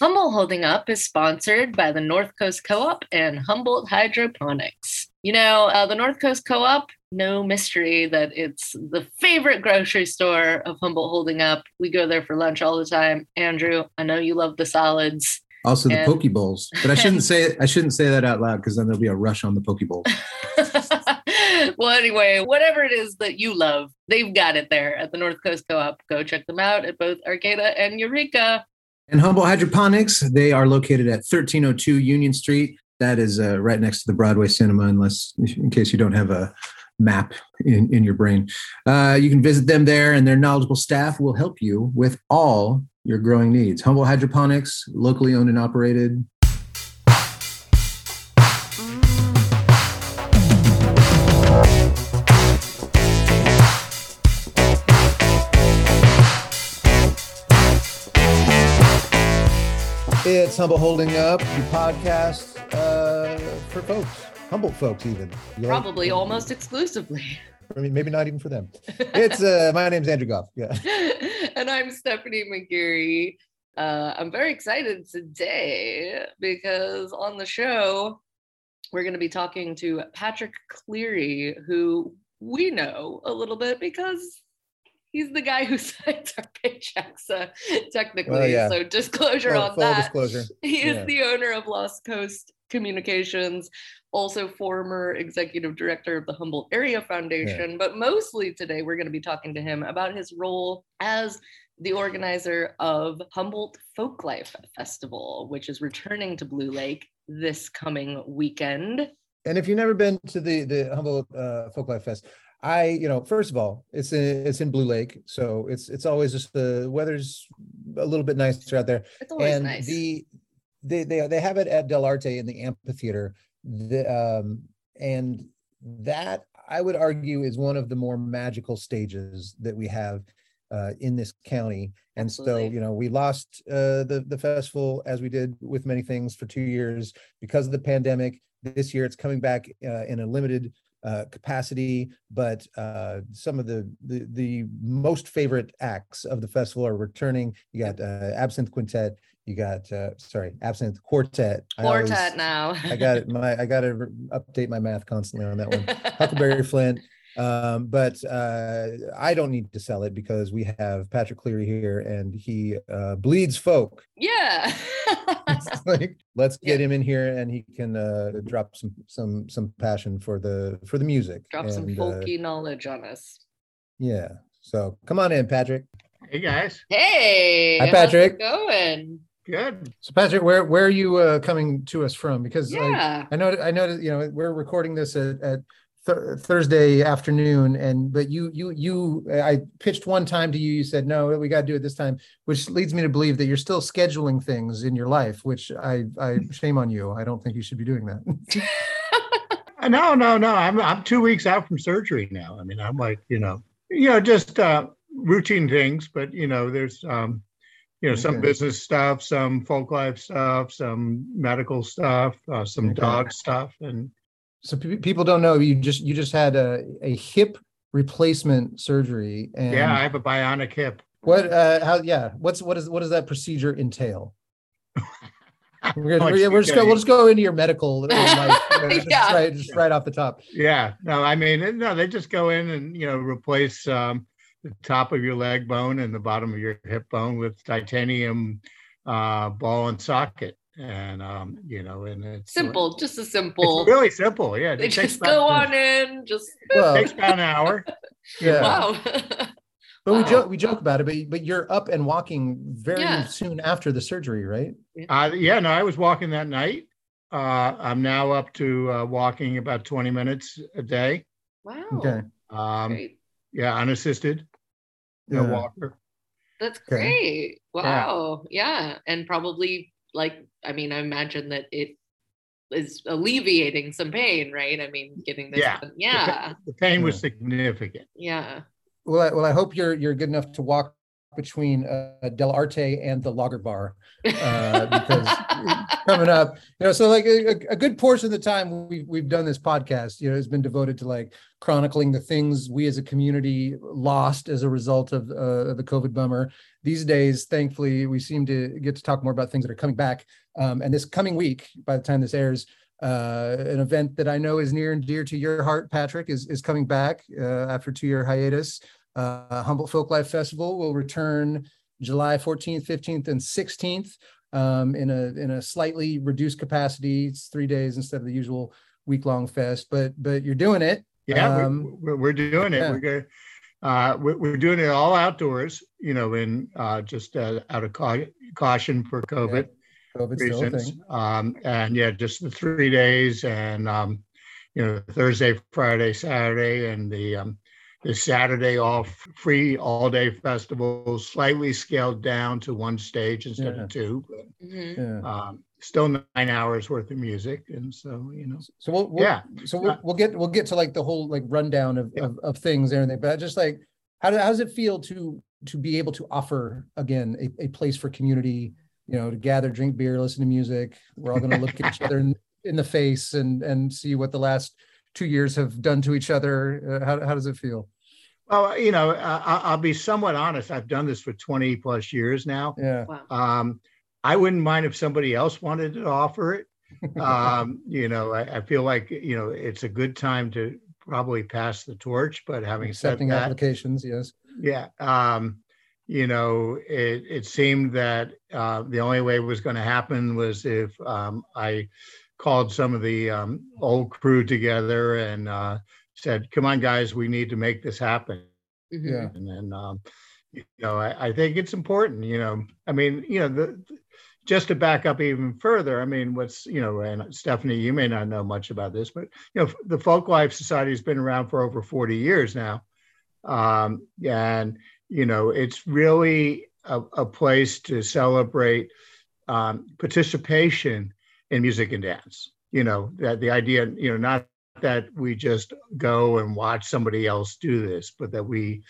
Humboldt Holding Up is sponsored by the North Coast Co op and Humboldt Hydroponics. You know, uh, the North Coast Co op, no mystery that it's the favorite grocery store of Humboldt Holding Up. We go there for lunch all the time. Andrew, I know you love the solids. Also the And- poke bowls, but I shouldn't say I shouldn't say that out loud because then there'll be a rush on the poke bowls. well, anyway, whatever it is that you love, they've got it there at the North Coast Co op. Go check them out at both Arcata and Eureka. And Humboldt Hydroponics, they are located at 1302 Union Street. That is uh, right next to the Broadway Cinema, unless in case you don't have a map in, in your brain. Uh, you can visit them there, and their knowledgeable staff will help you with all your growing needs. Humboldt Hydroponics, locally owned and operated. It's Humboldt Holding Up, the podcast uh, for folks, humble folks, even. You Probably almost exclusively. I mean, maybe not even for them. It's uh, my name's Andrew Goff. Yeah. and I'm Stephanie McGeary. Uh, I'm very excited today because on the show, we're going to be talking to Patrick Cleary, who we know a little bit because he's the guy who signs our paychecks, uh, technically. Well, yeah. So, disclosure Full- on full that. disclosure. He is Yeah. the owner of Lost Coast Communications, also former executive director of the Humboldt Area Foundation. But mostly today, we're going to be talking to him about his role as the organizer of Humboldt Folklife Festival, which is returning to Blue Lake this coming weekend. And if you've never been to the the Humboldt uh, Folklife Fest, I you know first of all, it's in it's in Blue Lake, so it's it's always just the weather's a little bit nicer out there, It's always and nice. the they they they have it at Dell'Arte in the amphitheater, the um and that I would argue is one of the more magical stages that we have uh, in this county. And so, you know, we lost uh, the the festival as we did with many things for two years because of the pandemic. This year, it's coming back uh, in a limited uh, capacity, but uh, some of the, the the most favorite acts of the festival are returning. You got uh, Absinthe Quintet. You got uh, sorry, Absinthe Quartet. I always- Quartet now. I got it. My I got to update my math constantly on that one. Huckleberry Flint. Um, but uh, I don't need to sell it because we have Patrick Cleary here, and he uh, bleeds folk. yeah. like, let's get Yeah. him in here, and he can uh, drop some some some passion for the for the music. Drop some And, uh, knowledge on us. yeah. So come on in, Patrick. Hey guys, Hey, Hi, how's it Patrick. going? good. So Patrick, where where are you uh, coming to us from? Because Yeah. I know, I know, that, you know, we're recording this at, at th- Thursday afternoon, and but you, you, you, I pitched one time to you. You said no, we got to do it this time, which leads me to believe that you're still scheduling things in your life. Which I, I shame on you. I don't think you should be doing that. No, no, no. I'm I'm two weeks out from surgery now. I mean, I'm like, you know, you know, just uh, routine things, but you know, there's um, you know, some Okay. business stuff, some folk life stuff, some medical stuff, uh, some Okay. dog stuff, and so pe- people don't know you just you just had a, a hip replacement surgery, and yeah, I have a bionic hip. what uh how yeah what's what is what does that procedure entail? We're, gonna, Oh, we're, we're just go, we'll just go into your medical life, you know, just, Yeah. right, just right off the top. Yeah, no, I mean, no, they just go in and you know replace um, the top of your leg bone and the bottom of your hip bone with titanium uh, ball and socket, and um, you know, and it's Simple, just a simple. It's really simple. Yeah, they it takes just go about- on in, just Well, Takes about an hour. yeah, wow. but we joke we joke about it, but but you're up and walking very Yeah. soon after the surgery, right? Uh, yeah, no, I was walking that night. Uh, I'm now up to uh, walking about 20 minutes a day. wow. Okay. Um, Great. yeah, unassisted. No Yeah. walker. That's Okay. great. Wow. Yeah. And probably like, I mean, I imagine that it is alleviating some pain, right? I mean, getting this. Yeah. Yeah. The pain was significant. Yeah. Well, I, well, I hope you're you're good enough to walk between uh, Dell'Arte and the Lager Bar uh, because coming up, you know, so like a, a, good portion of the time we've we've done this podcast, you know, has been devoted to like chronicling the things we as a community lost as a result of uh, the COVID bummer. These days, thankfully, we seem to get to talk more about things that are coming back. Um, and this coming week, by the time this airs, uh, an event that I know is near and dear to your heart, Patrick, is is coming back uh, after two year hiatus. Uh, Humboldt Folklife Festival will return July 14th, 15th, and 16th um, in a in a slightly reduced capacity. It's three days instead of the usual week long fest, but but you're doing it. Yeah, um, we're, we're, doing it. Yeah. We're going. Uh, we're, we're, doing it all outdoors. You know, in uh, just uh, out of caution for COVID. Yeah. COVID reasons. Um, and yeah, just the three days, and um, you know, Thursday, Friday, Saturday, and the um, the Saturday off free all day festival, slightly scaled down to one stage instead yeah. of 2 mm-hmm. um, still nine hours worth of music, and so you know. So we'll, we'll yeah. So we'll, we'll, get we'll get to like the whole like rundown of, yeah. of, of, things and everything, but just like how, do, how does it feel to to be able to offer again a, a place for community, you know, to gather, drink beer, listen to music. We're all going to look at each other in, in the face and and see what the last two years have done to each other. Uh, how, how does it feel? Well, you know, I, will be somewhat honest. I've done this for 20 plus years now. Yeah. Wow. Um, I wouldn't mind if somebody else wanted to offer it. um, you know, I, I, feel like, you know, it's a good time to probably pass the torch, but having Accepting said that, applications, yes. Yeah. Um, you know, it, it seemed that uh, the only way it was going to happen was if um, I called some of the um, old crew together and uh, said, "Come on, guys, we need to make this happen." Mm-hmm. Yeah, and then um, you know, I, I, think it's important. You know, I mean, you know, the, just to back up even further, I mean, what's you know, and Stephanie, you may not know much about this, but you know, the Folklife Society has been around for over forty years now, um, and you know, it's really a, a place to celebrate um, participation in music and dance. You know, that the idea, you know, not that we just go and watch somebody else do this, but that we,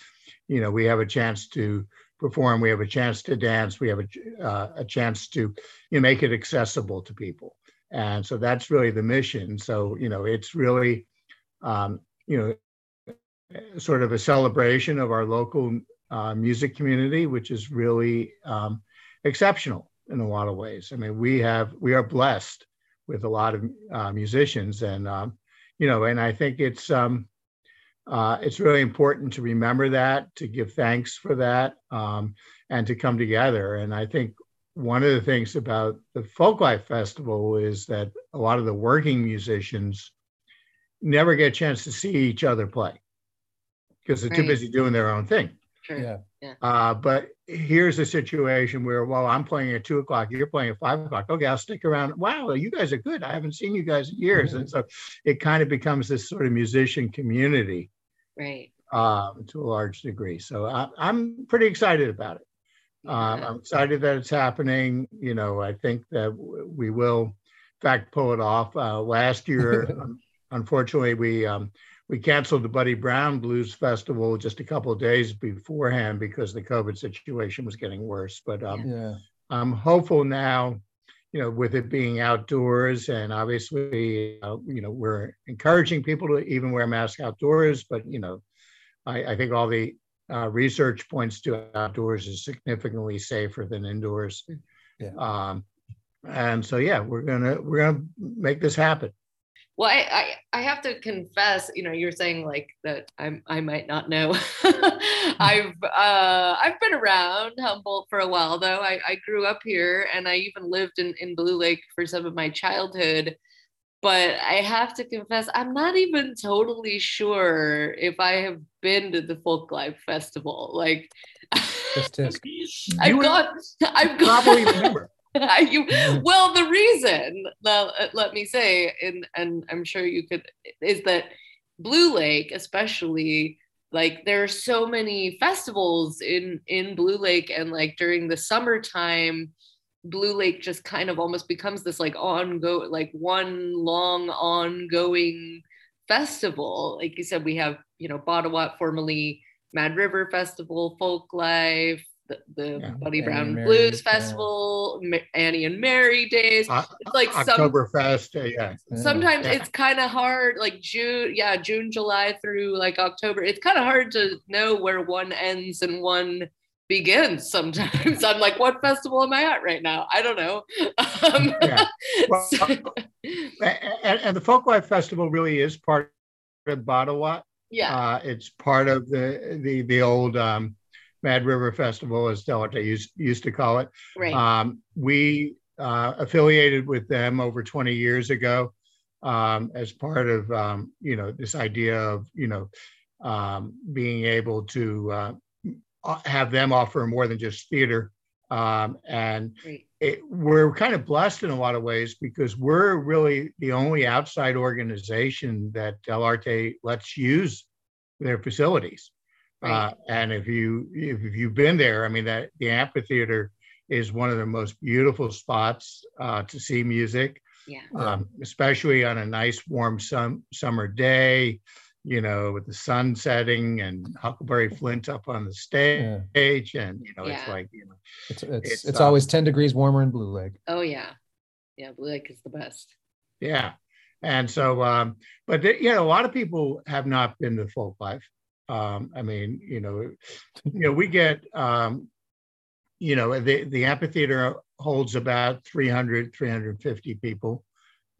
you know, we have a chance to perform, we have a chance to dance, we have a, uh, a chance to you know, make it accessible to people. And so that's really the mission. So, you know, it's really, um, you know, sort of a celebration of our local uh, music community, which is really um, exceptional in a lot of ways. I mean, we have, we are blessed with a lot of uh, musicians and, um, you know, and I think it's um, uh, it's really important to remember that, to give thanks for that, um, and to come together. And I think one of the things about the Folklife Festival is that a lot of the working musicians never get a chance to see each other play because they're right. too busy doing their own thing. Sure. Yeah. yeah. Uh, but here's a situation where, well, I'm playing at two o'clock, you're playing at five o'clock. Okay, I'll stick around. Wow, you guys are good. I haven't seen you guys in years. Mm-hmm. And so it kind of becomes this sort of musician community. Right. Um, to a large degree. So I, am pretty excited about it. Yeah. Um, I'm excited that it's happening. You know, I think that we will, in fact, pull it off. Uh, last year, unfortunately, we um, we canceled the Buddy Brown Blues Festival just a couple of days beforehand because the COVID situation was getting worse. But um, yeah. I'm hopeful now, you know, with it being outdoors and obviously, uh, you know, we're encouraging people to even wear masks outdoors. But you know, I, I think all the uh, research points to outdoors is significantly safer than indoors. Yeah. Um, and so, yeah, we're gonna we're gonna make this happen. Well, I, I, I have to confess, you know, you're saying like that I I might not know. I've uh I've been around Humboldt for a while though. I, I grew up here and I even lived in, in Blue Lake for some of my childhood. But I have to confess, I'm not even totally sure if I have been to the Folk Life Festival. Like I've got I've got probably remember. you well the reason uh, let me say and and i'm sure you could is that blue lake especially like there are so many festivals in in blue lake and like during the summertime blue lake just kind of almost becomes this like ongoing like one long ongoing festival. Like you said we have you know Botawat formerly mad river festival folk life the, the yeah. Buddy Brown Blues Festival, yeah. Annie and Mary days. Uh, it's like Oktoberfest. Some, yeah. Sometimes yeah. it's kind of hard, like June, yeah, June, July through like October. It's kind of hard to know where one ends and one begins sometimes. I'm like, what festival am I at right now? I don't know. Um, yeah. Well, and, and, the Folklife Festival really is part of Bottlewot. Yeah. Uh, it's part of the the the old um, Mad River Festival, as Dell'Arte used used to call it. Right. Um, we uh, affiliated with them over 20 years ago um, as part of um, you know this idea of you know um, being able to uh, have them offer more than just theater. Um, and it, we're kind of blessed in a lot of ways because we're really the only outside organization that Dell'Arte lets use their facilities. Right. Uh, and if you if you've been there, I mean that the amphitheater is one of the most beautiful spots uh, to see music. Yeah. Um, especially on a nice warm sum, summer day you know, with the sun setting and Huckleberry Flint up on the stage, yeah. and you know, yeah. it's like you know, it's it's it's, it's uh, always ten degrees warmer in Blue Lake. Oh yeah, yeah, Blue Lake is the best. Yeah, and so, um, but the, you know, a lot of people have not been to Folklife. Um, I mean, you know, you know, we get, um, you know, the the amphitheater holds about 300, 350 people.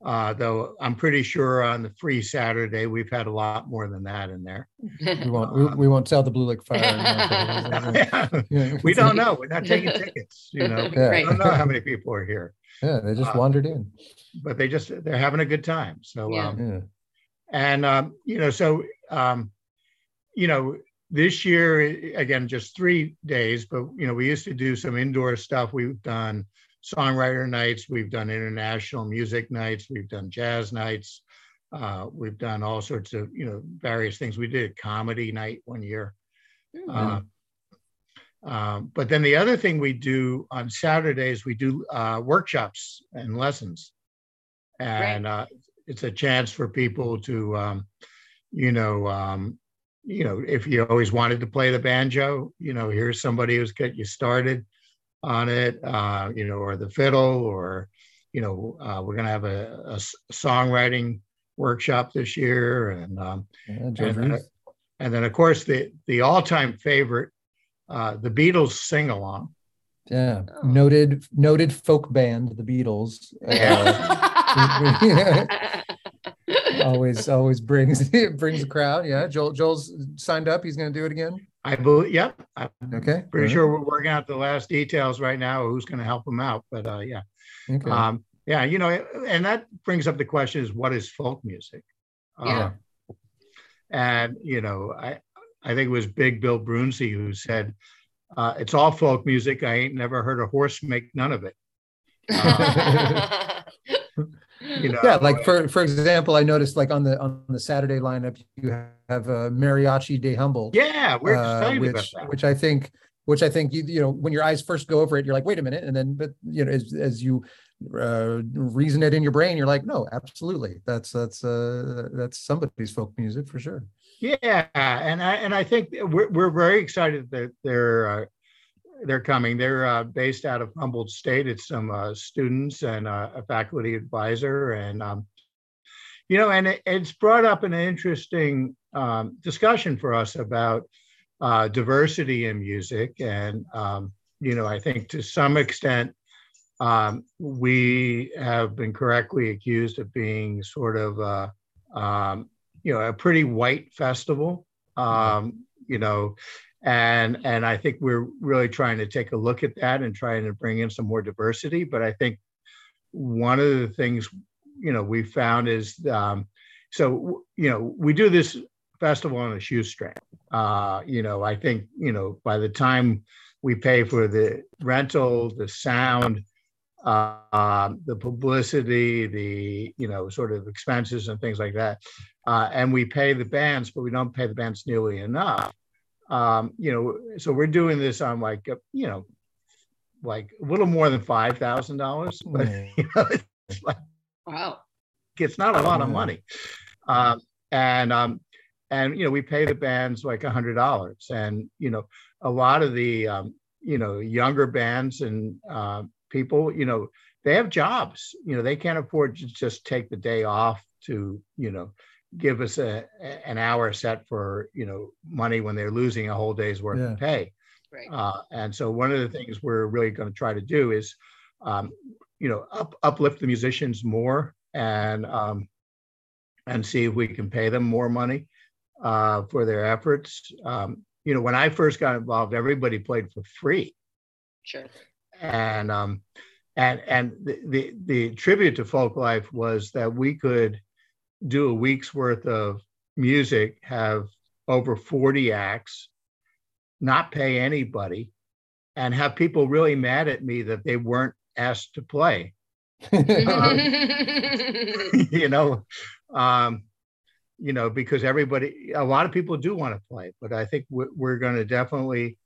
Uh, though I'm pretty sure on the free Saturday we've had a lot more than that in there. We won't. We, we won't tell the Blue Lake Fire. yeah. we don't know. We're not taking tickets. You know, yeah. we don't know how many people are here. Yeah, they just uh, wandered in. But they just they're having a good time. So yeah. Um, yeah. and um, you know, so um, you know, this year again, just three days. But you know, we used to do some indoor stuff. We've done songwriter nights, we've done international music nights, we've done jazz nights, uh, we've done all sorts of you know various things. We did a comedy night one year. Mm-hmm. Uh, um, but then the other thing we do on Saturdays, we do uh, workshops and lessons, and right. Uh, it's a chance for people to, um, you know, um, you know, if you always wanted to play the banjo, you know, here's somebody who's get you started on it, uh, you know, or the fiddle, or you know, uh, we're going to have a, a, songwriting workshop this year, and um, yeah, and, then, and, then, of course the the all time favorite, uh, the Beatles sing along. Yeah, oh. noted noted folk band, the Beatles. Uh, always always brings brings a crowd. Yeah, Joel Joel's signed up. He's going to do it again. I believe, yep. I'm okay. Pretty right. sure we're working out the last details right now. Who's going to help him out? But uh, yeah, okay. um, yeah, you know, and that brings up the question: is what is folk music? Yeah. Uh, and you know, I I think it was Big Bill Broonzy who said, uh, "It's all folk music. I ain't never heard a horse make none of it." Uh, you know? Yeah like for for example i noticed like on the on the saturday lineup you have a uh, mariachi de Humboldt. yeah we're uh, which which i think which i think you you know when your eyes first go over it you're like wait a minute and then but you know as, as you uh, reason it in your brain you're like no absolutely. That's that's uh that's somebody's folk music for sure. Yeah and i and i think we're, we're very excited that they're uh, they're coming. They're uh, based out of Humboldt State. It's some uh, students and uh, a faculty advisor, and um, you know, and it, it's brought up an interesting um, discussion for us about uh, diversity in music, and um, you know, I think to some extent um, we have been correctly accused of being sort of uh, um, you know a pretty white festival. Um, you know, and and I think we're really trying to take a look at that and trying to bring in some more diversity. But I think one of the things you know we found is um, so you know we do this festival on a shoestring. Uh, you know, I think you know by the time we pay for the rental, the sound, uh, the publicity, the you know sort of expenses and things like that, uh, and we pay the bands, but we don't pay the bands nearly enough um, you know, so we're doing this on like, a, you know, like a little more than five thousand dollars, but mm. you know, it's like, wow, it's not a lot of money, um, and um, and you know, we pay the bands like a hundred dollars, and you know, a lot of the um, you know younger bands and uh, people you know they have jobs. You know they can't afford to just take the day off to you know give us a an hour set for you know money when they're losing a whole day's worth Yeah. of pay Right. uh, and so one of the things we're really going to try to do is um, you know up, uplift the musicians more and um, and see if we can pay them more money uh, for their efforts um, you know when i first got involved everybody played for free Sure. and um and and the, the the tribute to folk life was that we could do a week's worth of music have over 40 acts not pay anybody and have people really mad at me that they weren't asked to play. You know um you know because everybody a lot of people do want to play but i think we're, we're going to definitely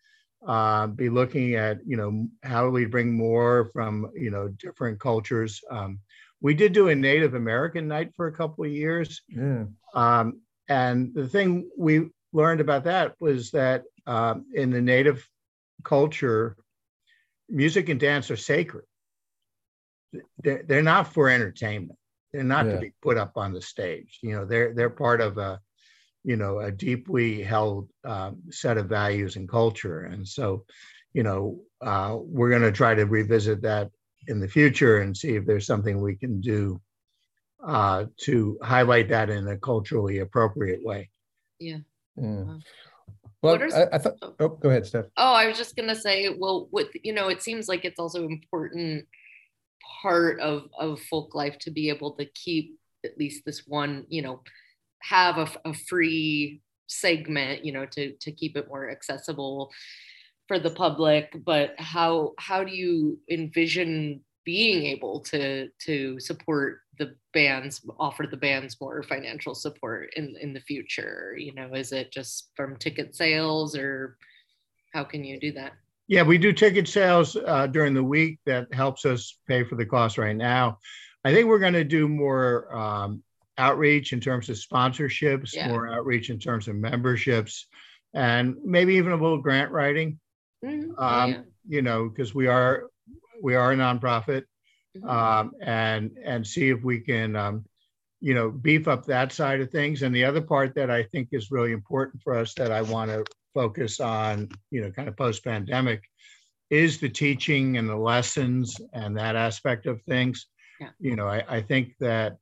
uh, be looking at you know how do we bring more from you know different cultures um, we did do a native american night for a couple of years yeah. um, and the thing we learned about that was that um, in the native culture, music and dance are sacred. They're, they're not for entertainment. They're not Yeah. to be put up on the stage. You know, they're they're part of a, you know, a deeply held um, set of values and culture. And so, you know, uh, we're going to try to revisit that in the future and see if there's something we can do uh, to highlight that in a culturally appropriate way. yeah. Wow. Well, are I, I thought. oh. Oh, go ahead, Steph. Oh, I was just gonna say, well, with you know, it seems like it's also important part of of folk life to be able to keep at least this one, you know, have a, a free segment, you know, to to keep it more accessible for the public. But how how do you envision being able to to support the bands, offer the bands more financial support in in the future? You know, is it just from ticket sales or how can you do that? Yeah, we do ticket sales uh, during the week that helps us pay for the cost right now. I think we're going to do more um, outreach in terms of sponsorships, Yeah. more outreach in terms of memberships, and maybe even a little grant writing. Mhm. Um, Yeah. You know, because we are we are a nonprofit, Mhm. um, and and see if we can um, you know beef up that side of things. And the other part that I think is really important for us that I want to focus on, you know, kind of post pandemic, is the teaching and the lessons and that aspect of things. Yeah. You know, I, I think that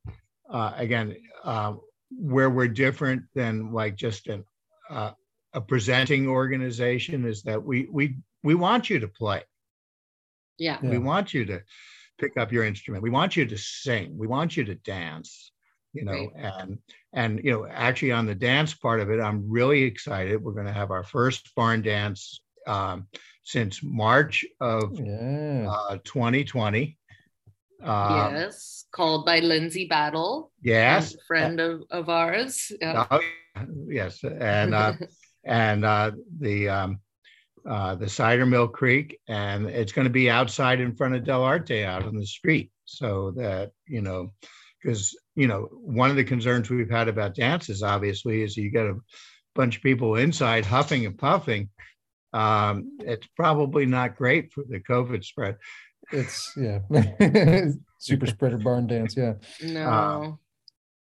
uh, again, uh, where we're different than like just an uh, a presenting organization is that we we we want you to play. yeah. Yeah. We want you to pick up your instrument. We want you to sing. We want you to dance. You know, Right. and and you know, actually on the dance part of it, I'm really excited. We're going to have our first barn dance um, since March of Yeah. uh, 2020. Um, yes. Called by Lindsay Battle. Yes. a friend of, of ours. Yeah. Oh, yes. And uh, and uh, the um, uh, the cider mill creek, and it's going to be outside in front of Dell'Arte out on the street, so that you know, because you know, one of the concerns we've had about dances, obviously, is you get a bunch of people inside huffing and puffing. Um, it's probably not great for the COVID spread. It's yeah. Super spreader barn dance. Yeah. no.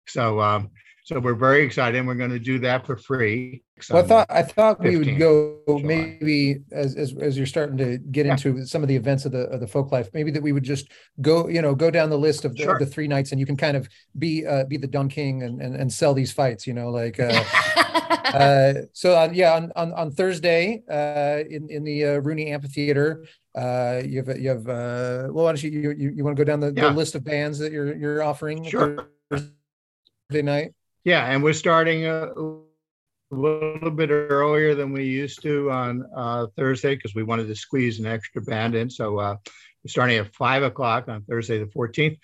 So, um, so we're very excited, and we're going to do that for free. Well, I thought I thought we would go maybe as, as as you're starting to get Yeah. into some of the events of the of the folk life, maybe that we would just go, you know, go down the list of the, Sure. the three nights, and you can kind of be uh, be the Don King and, and and sell these fights, you know, like. Uh, uh, so on, yeah, on, on, on Thursday, uh, in, in the uh, Rooney Amphitheater, uh, you have, you have, uh, well, why don't you, you, you, you want to go down the, Yeah. the list of bands that you're, you're offering Sure. Thursday night? Yeah, and we're starting a little bit earlier than we used to on uh, Thursday because we wanted to squeeze an extra band in. So uh, we're starting at five o'clock on Thursday the 14th.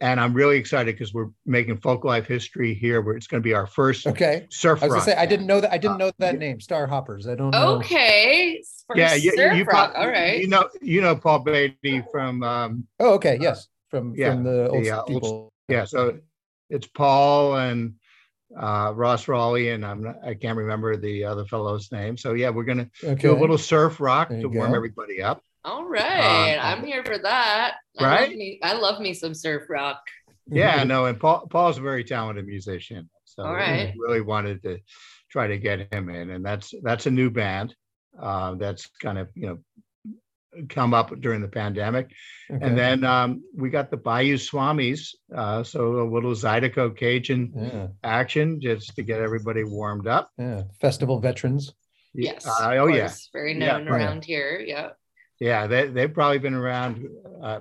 And I'm really excited because we're making folk life history here where it's going to be our first Okay. surf I was gonna say, I didn't know that, I didn't Uh, know that yeah. name, Star Hoppers. I don't know. okay. For Yeah, you, surf you, rock. prob- All right. you know you know Paul Beatty from um, Oh, okay. Yes. From, yeah, from the old the, uh, old- people. yeah so it's Paul and uh, Ross Raleigh, and I'm not, I can't remember the other fellow's name. So yeah, we're gonna Okay. do a little surf rock to you warm everybody up. All right, Uh, I'm here for that. I right? love me, I love me some surf rock. Yeah, no, and Paul Paul's a very talented musician. So All we really wanted to try to get him in, and that's that's a new band uh, that's kind of you know come up during the pandemic. Okay. And then um, we got the Bayou Swamis, uh, so a little Zydeco Cajun yeah, action just to get everybody warmed up. yeah. Festival veterans. Yes. Uh, oh yeah. Very known right. around here. Yeah. yeah. They they've probably been around uh,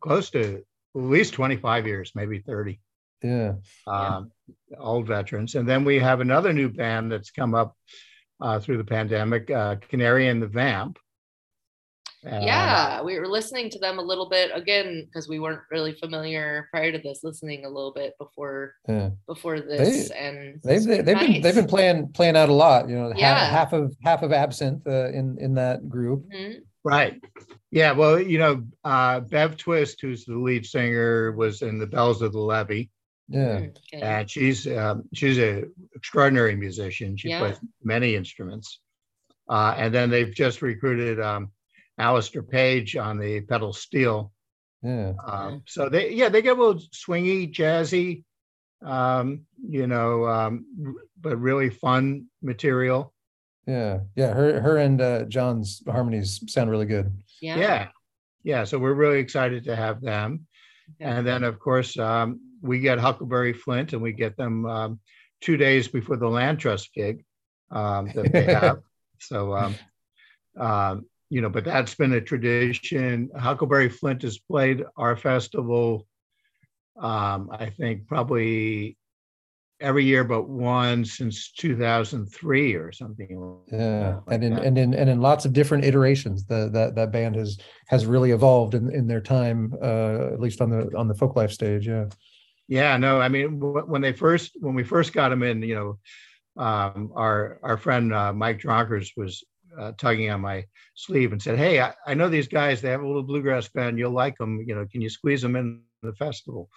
close to at least twenty five years, maybe thirty. Yeah. um, old veterans. And then we have another new band that's come up uh, through the pandemic, uh, Canary and the Vamp. Uh, yeah, we were listening to them a little bit again because we weren't really familiar prior to this. Listening a little bit before Yeah. before this, and They've it's they've been they've been playing playing out a lot. You know, Yeah. half of half of Absinthe uh, in in that group. Mhm. Right. Yeah. Well, you know, uh, Bev Twist, who's the lead singer, was in the Bells of the Levee, Yeah. Mm, okay. and she's um, she's a extraordinary musician. She Yeah. plays many instruments. Uh, and then they've just recruited um, Alistair Page on the pedal steel. Yeah. Um, so they, yeah, they get a little swingy, jazzy, um, you know, um, but really fun material. Yeah. Yeah. Her her and uh, John's harmonies sound really good. yeah. Yeah. yeah. So we're really excited to have them. Yeah. And then, of course, um, we get Huckleberry Flint and we get them um, two days before the Land Trust gig um, that they have. so, um, um, you know, but that's been a tradition. Huckleberry Flint has played our festival, um, I think, probably every year but one since 2003 or something. Yeah. like And in that. and in and in lots of different iterations. The that that band has has really evolved in in their time. Uh, at least on the on the folk life stage. Yeah. Yeah, no, I mean, when they first, when we first got them in, you know, um, our, our friend, uh, Mike Dronkers was uh, tugging on my sleeve and said, Hey, I, I know these guys, they have a little bluegrass band. You'll like them. You know, can you squeeze them in the festival?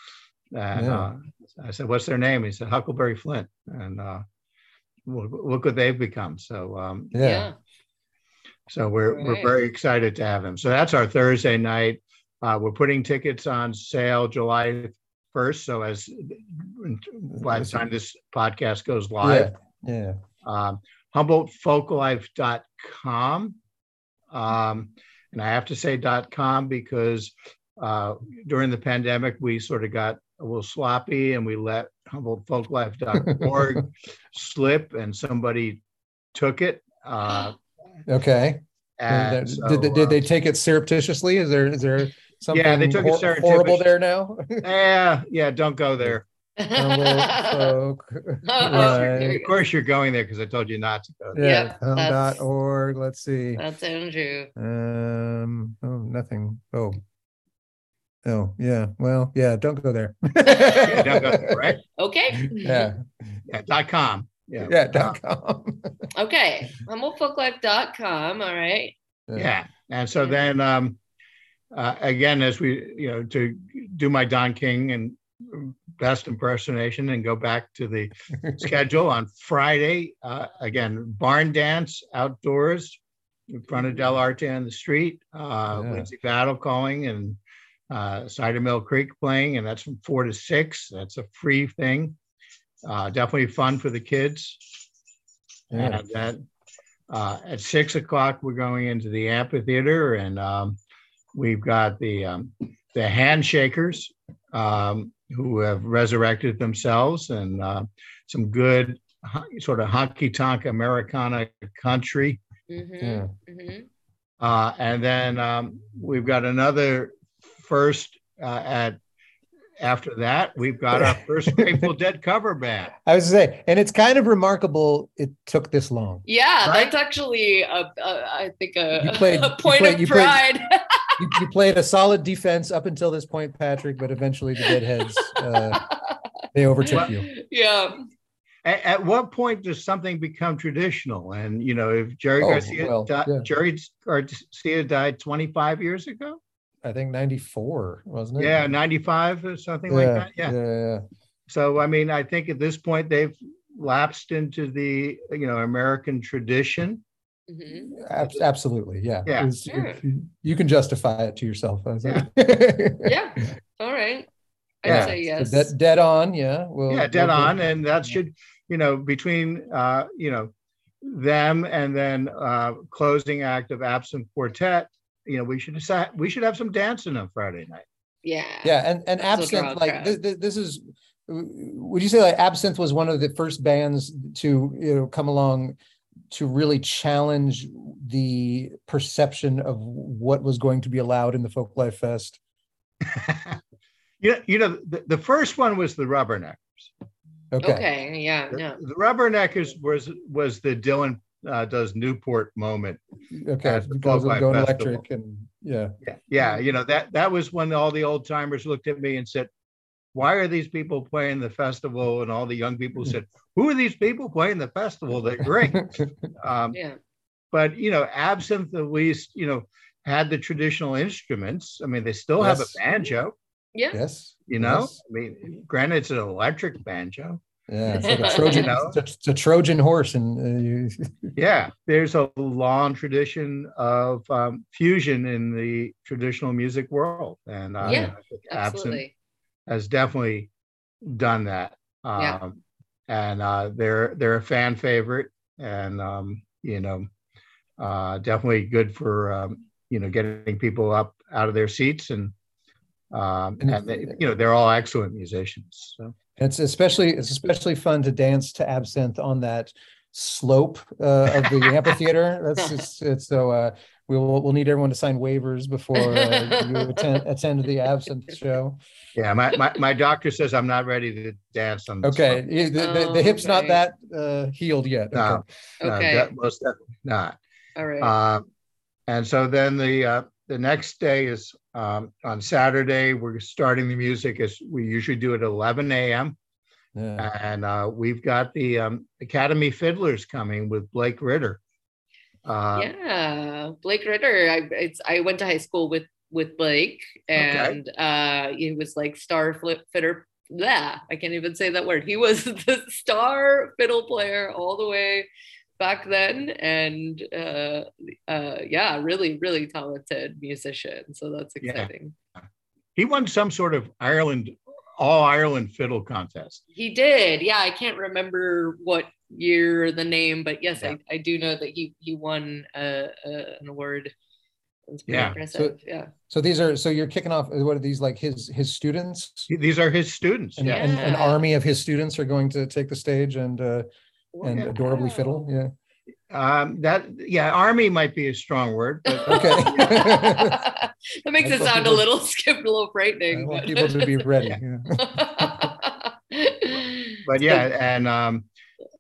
And Yeah. uh, I said, what's their name? He said, Huckleberry Flint. And uh, look, look what they've become. So, um, Yeah. yeah. so we're we're very excited to have him. So that's our Thursday night. Uh, we're putting tickets on sale July first. So as by the time this podcast goes live, Yeah. um, HumboldtFolklife.com. Um, and I have to say .com because uh, during the pandemic we sort of got a little sloppy and we let HumboldtFolklife.org slip, and somebody took it. Uh, Okay. and did, so, did, they- did uh, they take it surreptitiously? Is there is there something Yeah, they took it hor- horrible there now? Yeah, yeah, don't go there. Humble folk. Oh, Right. Of course, you're going there because I told you not to go. There. Yeah. Yep, hum that's- dot org. Let's see. That's Andrew. Um. Oh, nothing. Oh. Oh, yeah. Well, yeah. Don't go there. Yeah, don't go there, right? Okay. Yeah. Yeah, dot com. Yeah. Yeah. Dot com. Okay. HumboldtFolklife.com. All right. yeah and so then um uh, again as we you know to do my don king and best impersonation and go back to the schedule on friday uh, again barn dance outdoors in front of Dell'Arte on the street uh Yeah. lindsay battle calling and uh cider mill creek playing and that's from four to six that's a free thing uh definitely fun for the kids Yeah. and then uh, at six o'clock, we're going into the amphitheater and um, we've got the um, the handshakers um, who have resurrected themselves and uh, some good sort of honky tonk Americana country. Mm-hmm. Yeah. Mm-hmm. Uh, and then um, we've got another first uh, at after that, we've got our first Grateful Dead cover band. I was to say, and it's kind of remarkable it took this long. Yeah, Right? that's actually a, a, I think a, played- a point played- of you played- pride. You, you played a solid defense up until this point, Patrick, but eventually the Deadheads uh, they overtook Well- you. yeah. At, at what point does something become traditional? And you know, if Jerry Oh, Garcia, well, di- yeah. Jerry Garcia died 25 years ago. I think '94 wasn't it? Yeah, 95 or something yeah, like that. Yeah. yeah, yeah. so I mean, I think at this point they've lapsed into the you know American tradition. Mhm. Ab- absolutely, yeah. Yeah. It's- Sure. if you- You can justify it to yourself. I was like- Yeah. All right. I'd Yeah. say So yes. Dead, dead on, yeah. Well, yeah, dead well, on, and that should you know between uh, you know them and then uh, closing act of Absinthe Quartet. You know, we should decide we should have some dancing on Friday night. yeah. Yeah, and and That's absinthe, like crowd. this, this, this is. Would you say like absinthe was one of the first bands to you know come along to really challenge the perception of what was going to be allowed in the folk life fest? you know, you know, the, the first one was the Rubberneckers. Okay. Okay. Yeah. The, Yeah. the Rubberneckers was was the Dylan uh, does Newport moment. Okay. Because Folk of going Festival. electric and yeah. Yeah, yeah, you know that that was when all the old timers looked at me and said, "Why are these people playing the festival?" And all the young people said, "Who are these people playing the festival? They're great." um, Yeah. but you know, absinthe at least you know had the traditional instruments. I mean, they still have a banjo. Yeah. yes. You know, yes, I mean, granted, it's an electric banjo. Yeah. It's like a You Trojan. know? it's, a, it's a Trojan horse, and uh, you, Yeah, there's a long tradition of um, fusion in the traditional music world, and uh, Yeah, I think Absolutely. has definitely done that. Um, Yeah. And uh, they're they're a fan favorite, and um, you know, uh, definitely good for um, you know getting people up out of their seats, and um, And- and they, you know they're all excellent musicians. So. It's especially it's especially fun to dance to absinthe on that slope uh, of the amphitheater. That's just it's so uh, we'll we'll need everyone to sign waivers before uh, you attend attend the absinthe show. Yeah, my, my my doctor says I'm not ready to dance on. this Okay, one. yeah, the, the, the hip's not that uh, healed yet. No, Okay. no, Okay. most definitely not. All right. Uh, and so then the uh, the next day is um, on Saturday. We're starting the music as we usually do at 11 a.m. Yeah. And uh, we've got the um, Academy Fiddlers coming with Blake Ritter. Uh, yeah. Blake Ritter. I it's I went to high school with with Blake and uh he was like star flip fitter. Yeah, I can't even say that word. He was the star fiddle player all the way back then and uh uh yeah really really talented musician so that's Yeah. exciting He won some sort of Ireland all Ireland fiddle contest. He did. Yeah, I can't remember what year or the name, but yes, Yeah. I, I do know that he he won uh, uh, an award. Pretty Yeah. impressive. yeah. So these are so you're kicking off. What are these like his his students? These are his students. And, Yeah. and an army of his students are going to take the stage and uh, and Wow. adorably fiddle. Yeah. Um, that yeah, army might be a strong word, but Okay. that makes I it want sound a little skip, a little frightening. I frightening. want but- people to be ready. yeah. but yeah, and um,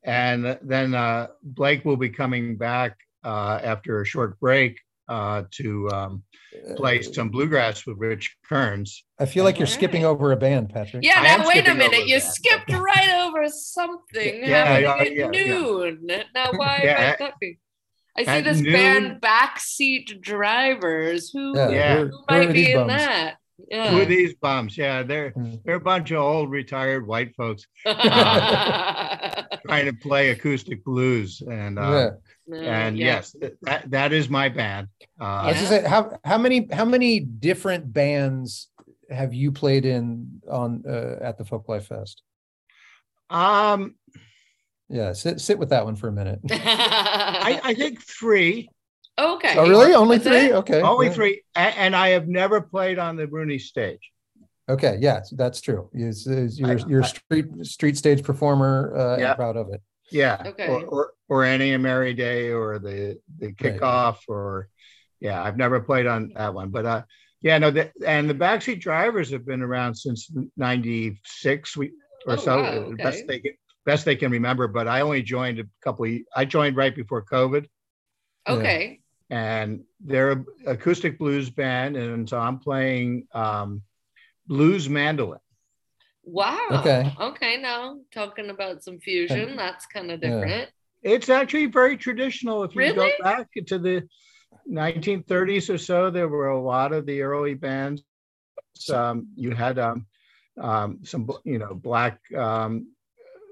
and then uh, Blake will be coming back uh, after a short break uh, to um, play some bluegrass with Rich Kearns. I feel like you're Alright. skipping over a band, Patrick. yeah, I now wait a minute. You that. skipped right over something Yeah, happening yeah, at yeah, yeah. noon. Now why Yeah, might that be? I see this noon- band backseat drivers. Who, Yeah. Yeah. Who, who who might be in bums? That? Who are these bums? Yeah, they're Mm. they're a bunch of old retired white folks trying to play acoustic blues, and uh, Yeah. and Yeah. yes, that that is my band. I Uh, was just say, how how many how many different bands have you played in on uh, at the Folklife Fest? um, Yeah, sit sit with that one for a minute. I, I think three, okay. Oh, really? Only That's three? it? Okay. only yeah. three, a- and I have never played on the Rooney stage. Okay, yeah, that's true. Is is you're you're a I- street street stage performer uh, Yeah. and proud of it. Yeah. Okay. Or, or, or Annie and Mary Day or the, the Right. kickoff or, yeah, I've never played on that one, but, uh, yeah, no, the, and the backseat drivers have been around since ninety-six we, or Oh, so, wow, uh, best they can, best they can remember, but I only joined a couple, of- I joined right before COVID Okay. And they're a acoustic blues band. And so I'm playing, um, blues mandolin. Wow. Okay. Okay. Now talking about some fusion, that's kind of Yeah. different. It's actually very traditional. If you Really? go back to the 1930s or so, there were a lot of the early bands. Um, you had um, um, some you know black um,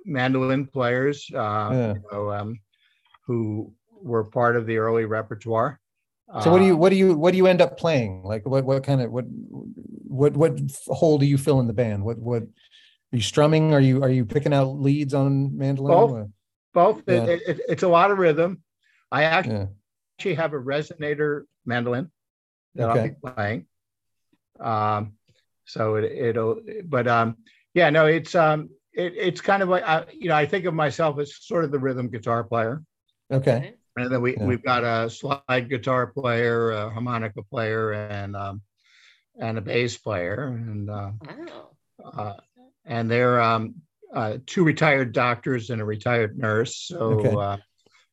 mandolin players uh, Yeah. you know, um, who were part of the early repertoire. So what do you Uh, what do you what do you end up playing? Like what what kind of what what what hole do you fill in the band? What what are you strumming? Are you are you picking out leads on mandolin? Both. What- both? Yeah. It, it, it's a lot of rhythm. I actually Yeah. actually have a resonator mandolin that I'll be playing. Um, so it, it'll, but um, yeah, no, it's um, it, it's kind of like I, you know, I think of myself as sort of the rhythm guitar player, Okay. And then we Yeah. we've got a slide guitar player, a harmonica player, and um, and a bass player, and uh, Wow. uh, and they're um, uh, two retired doctors and a retired nurse. So Okay. uh,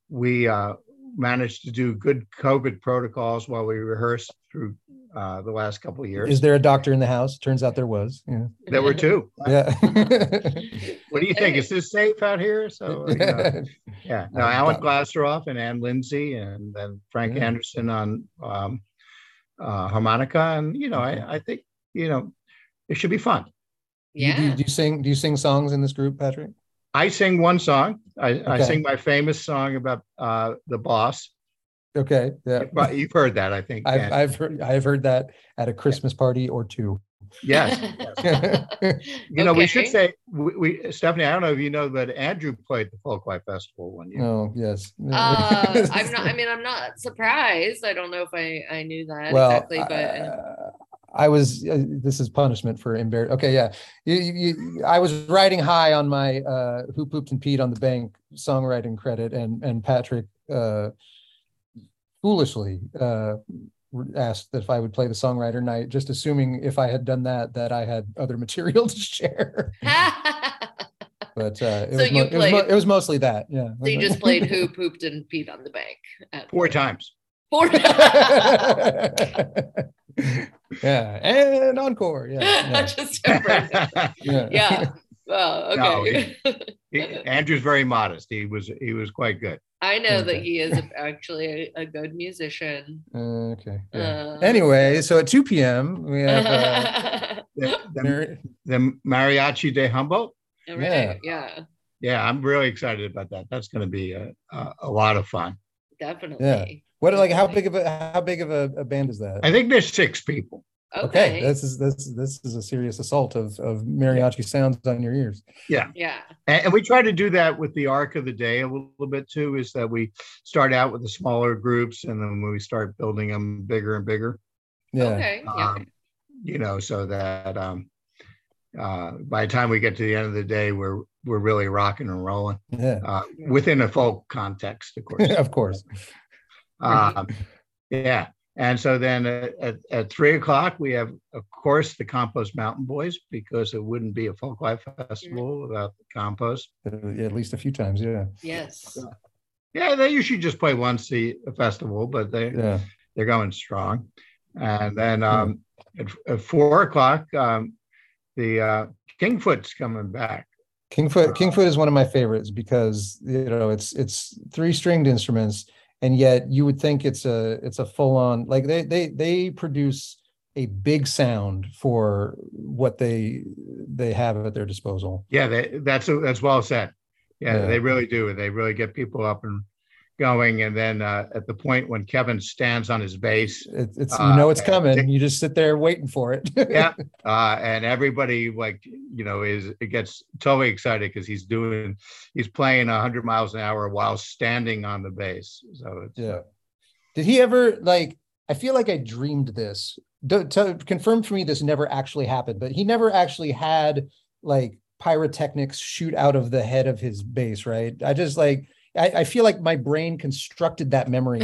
we uh, managed to do good COVID protocols while we rehearsed through uh, the last couple of years. Is there a doctor in the house? Turns out there was. Yeah. there were two. Yeah. What do you think? Is this safe out here? So you know, yeah, no, Uh, Alan Glaseroff and Ann Lindsay, and then Frank Yeah. Anderson on um, uh, harmonica, and you know, I, I think you know it should be fun. Do you- do, you, Yeah. do you sing do you sing songs in this group, Patrick? I sing one song. I, I sing my famous song about uh, the boss. Okay. Yeah. But you've heard that, I think. I've I've heard I've heard that at a Christmas party or two. yes. You know, we should say we, we Stephanie. I don't know if you know, but Andrew played the Folklife Festival one year. Oh yes. Uh, I'm not. I mean, I'm not surprised. I don't know if I I knew that well, exactly, but uh, I was. Uh, this is punishment for embarrass. Okay, yeah. You, you, you- I was riding high on my uh, "Who Pooped and Peed on the Bank" songwriting credit, and and Patrick uh, foolishly uh, asked if I would play the songwriter night, just assuming if I had done that, that I had other material to share. But uh, it, So was you mo- it, was mo- played- it was mostly that. Yeah. so you just played who pooped and peed on the bank at Four times. Four. yeah, and encore. Yeah, yeah. just yeah. Yeah. Well, No, okay. He- Andrew's very modest. He was he was quite good. I know that he is actually a, a good musician. Uh, okay. Yeah. Uh, Anyway, so at 2 p.m. we have uh, The, the, the Mariachi de Humboldt. right, Yeah. yeah. Yeah, I'm really excited about that. That's going to be a, a, a lot of fun. definitely. Yeah. what like how big of a how big of a, a band is that? I think there's six people. Okay, Okay. this is this this is a serious assault of of mariachi sounds on your ears. yeah. And, and we try to do that with the arc of the day a little bit too, is that we start out with the smaller groups and then when we start building them bigger and bigger, Yeah. Okay. Yeah. um, you know, so that um, uh, by the time we get to the end of the day, we're we're really rocking and rolling Yeah. uh, within a folk context, of course. of course. um, yeah. And so then at, at, at three o'clock, we have, of course, the Compost Mountain Boys, because it wouldn't be a folk life festival without the compost. Uh, at least a few times. Yeah. Yes. Yeah, they usually just play once the the festival, but they Yeah. they're going strong. And then um, at, at four o'clock, um, the uh, Kingfoot's coming back. Kingfoot Kingfoot is one of my favorites because you know it's it's three stringed instruments and yet you would think it's a it's a full on like they they they produce a big sound for what they they have at their disposal. Yeah, they, that's that's well said. Yeah, Yeah. they really do. They really get people up and going. And then uh, at the point when Kevin stands on his bass, It, it's you Uh, know it's coming. You just sit there waiting for it. yeah, uh, and everybody like you know is it gets totally excited because he's doing he's playing hundred miles an hour while standing on the bass. So it's, Yeah. Did he ever like? I feel like I dreamed this. Do, to confirm for me, this never actually happened. But he never actually had like pyrotechnics shoot out of the head of his bass, right? I just like I, I feel like my brain constructed that memory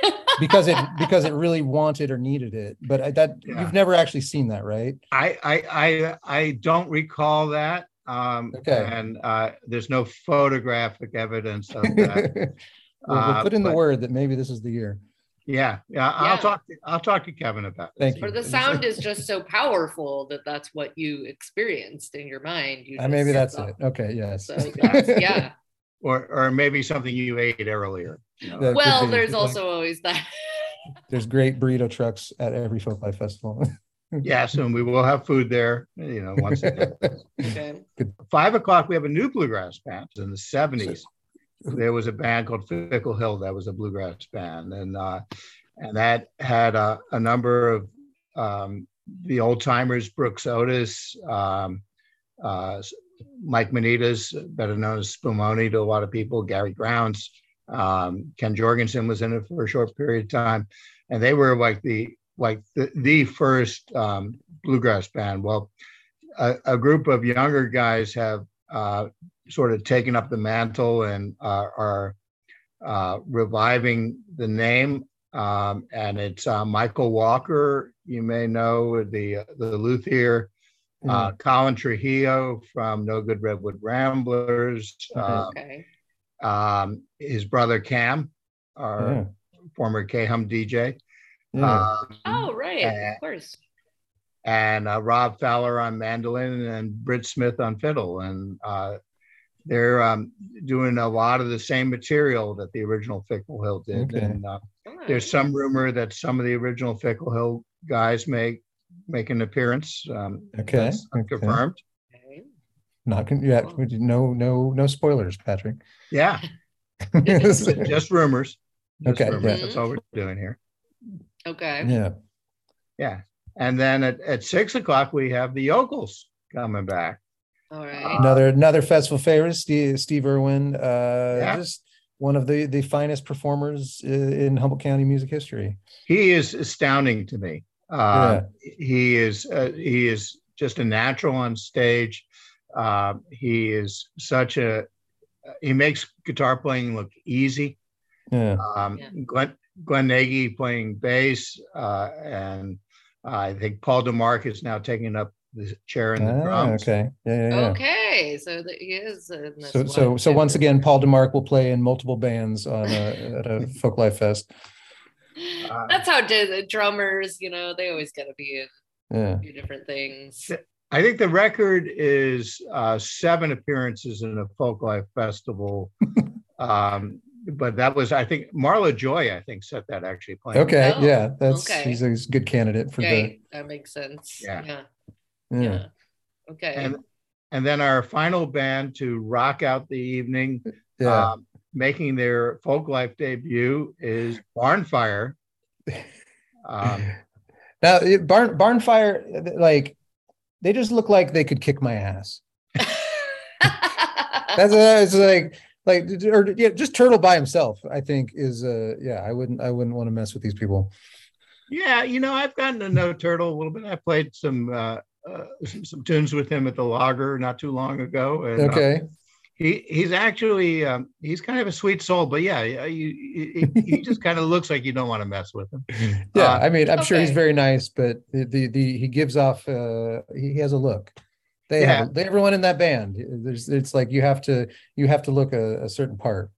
because it because it really wanted or needed it. But I, that Yeah. you've never actually seen that, right? I I I I don't recall that. Um, Okay. And uh, there's no photographic evidence of that. we'll, we'll Uh, put in the word that maybe this is the year. yeah, yeah. I'll talk. To, I'll talk to Kevin about. This. Thank you. or the sound is just so powerful that that's what you experienced in your mind. You Uh, maybe just- that's it. Okay, yes. So yeah. Or or maybe something you ate earlier. you know. That Well, be. there's Like, also always that. there's great burrito trucks at every folk life festival. Yes, and we will have food there, you know, once again. Okay. Five o'clock, we have a new bluegrass band in the seventies. There was a band called Fickle Hill that was a bluegrass band, and uh, and that had a, a number of um, the old timers, Brooks Otis, um, uh, Mike Manitas, better known as Spumoni to a lot of people, Gary Grounds, um, Ken Jorgensen was in it for a short period of time, and they were like the like the, the first um, bluegrass band. Well, a, a, group of younger guys have uh, sort of taken up the mantle and uh, are uh, reviving the name. Um, and it's uh, Michael Walker, you may know the the luthier, mm. Colin Trujillo from No Good Redwood Ramblers. okay. Um, his brother Cam, our yeah. former KHUM DJ. Yeah. Um, oh, right, and, of course. And uh, Rob Fowler on mandolin and Britt Smith on fiddle. And uh, they're um, doing a lot of the same material that the original Fickle Hill did. Okay. And uh, there's some rumor that some of the original Fickle Hill guys make make an appearance. Um, okay. okay. Confirmed. Not con- yeah. No, no, no spoilers, Patrick. Yeah. just rumors. Just okay. Rumors. Yeah. That's all we're doing here. Okay. Yeah. Yeah. And then at, at six o'clock, we have the Yokels coming back. All right. Another another festival favorite, Steve, Steve Irwin. Uh, yeah. Just one of the the finest performers in Humboldt County music history. He is astounding to me. Uh, yeah. He is uh, he is just a natural on stage. Uh, he is such a he makes guitar playing look easy. Yeah. Um, yeah. Glenn, Glenn Nagy playing bass, uh, and I think Paul DeMarc is now taking up the chair in the ah, drums. Okay. Yeah, yeah, yeah. Okay. So that he is. so so so once again, Paul DeMarc will play in multiple bands on a, at a Folklife Fest. Uh, That's how the drummers, you know, they always got to be in yeah. different things. I think the record is uh, seven appearances in a Folklife Festival. um, but that was I think Marla Joy I think set that actually playing. Okay, oh, yeah, that's okay. he's, a, he's a good candidate for okay. the. That makes sense. Yeah. yeah. yeah, yeah, Okay. And and then our final band to rock out the evening, yeah. Um, making their folk life debut is Barnfire. Um, now Barn Barnfire, like they just look like they could kick my ass. that's, that's like like or yeah, just turtle by himself i think is uh yeah i wouldn't i wouldn't want to mess with these people yeah you know i've gotten to know turtle a little bit i played some uh, uh some, some, tunes with him at the logger not too long ago and, uh, okay uh, he he's actually um, he's kind of a sweet soul but yeah he, he just kind of looks like you don't want to mess with him yeah uh, i mean i'm okay. sure he's very nice but the the, the he gives off uh he has a look they yeah. have everyone in that band. There's it's like you have to you have to look a, a certain part.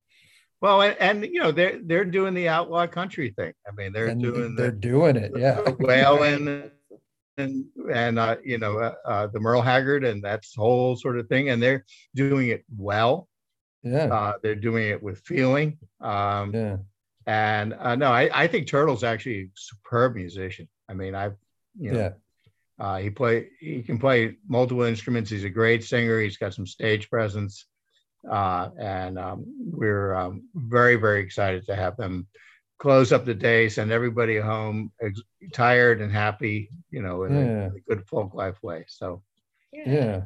Well, and, and, you know they're they're doing the outlaw country thing. I mean they're and doing they're the, doing it. Yeah, wailing and and uh, you know uh, uh, the Merle Haggard and that's whole sort of thing, and they're doing it well. Yeah, uh, they're doing it with feeling. Um, yeah, and uh, no, I I think Turtle's actually a superb musician. I mean I've you know, yeah uh, he play he can play multiple instruments. He's a great singer. He's got some stage presence, uh, and um, we're um, very very excited to have them close up the day, send everybody home ex- tired and happy. You know, in, yeah. a, in, a, good folk life way. So, yeah.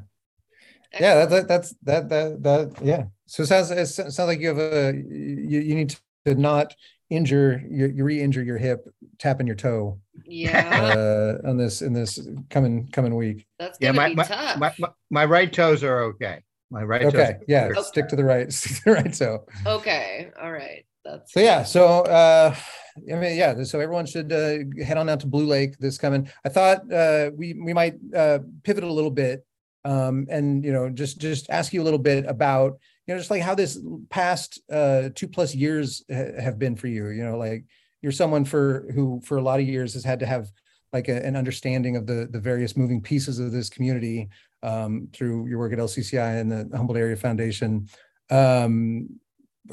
Yeah, that, that, that's that that that yeah. So it sounds it sounds like you have a you, you need to not injure you, you re-injure your hip tapping your toe yeah uh, on this in this coming coming week that's yeah my, my, my, my, my right toes are okay my right okay yeah okay. stick to the right stick to the right toe okay all right that's so yeah so uh i mean yeah so everyone should uh, head on out to blue lake this coming i thought uh we we might uh pivot a little bit um and you know just just ask you a little bit about you know just like how this past uh two plus years ha- have been for you you know like you're someone for who for a lot of years has had to have like a, an understanding of the the various moving pieces of this community um, through your work at LCCI and the Humboldt Area Foundation. Um,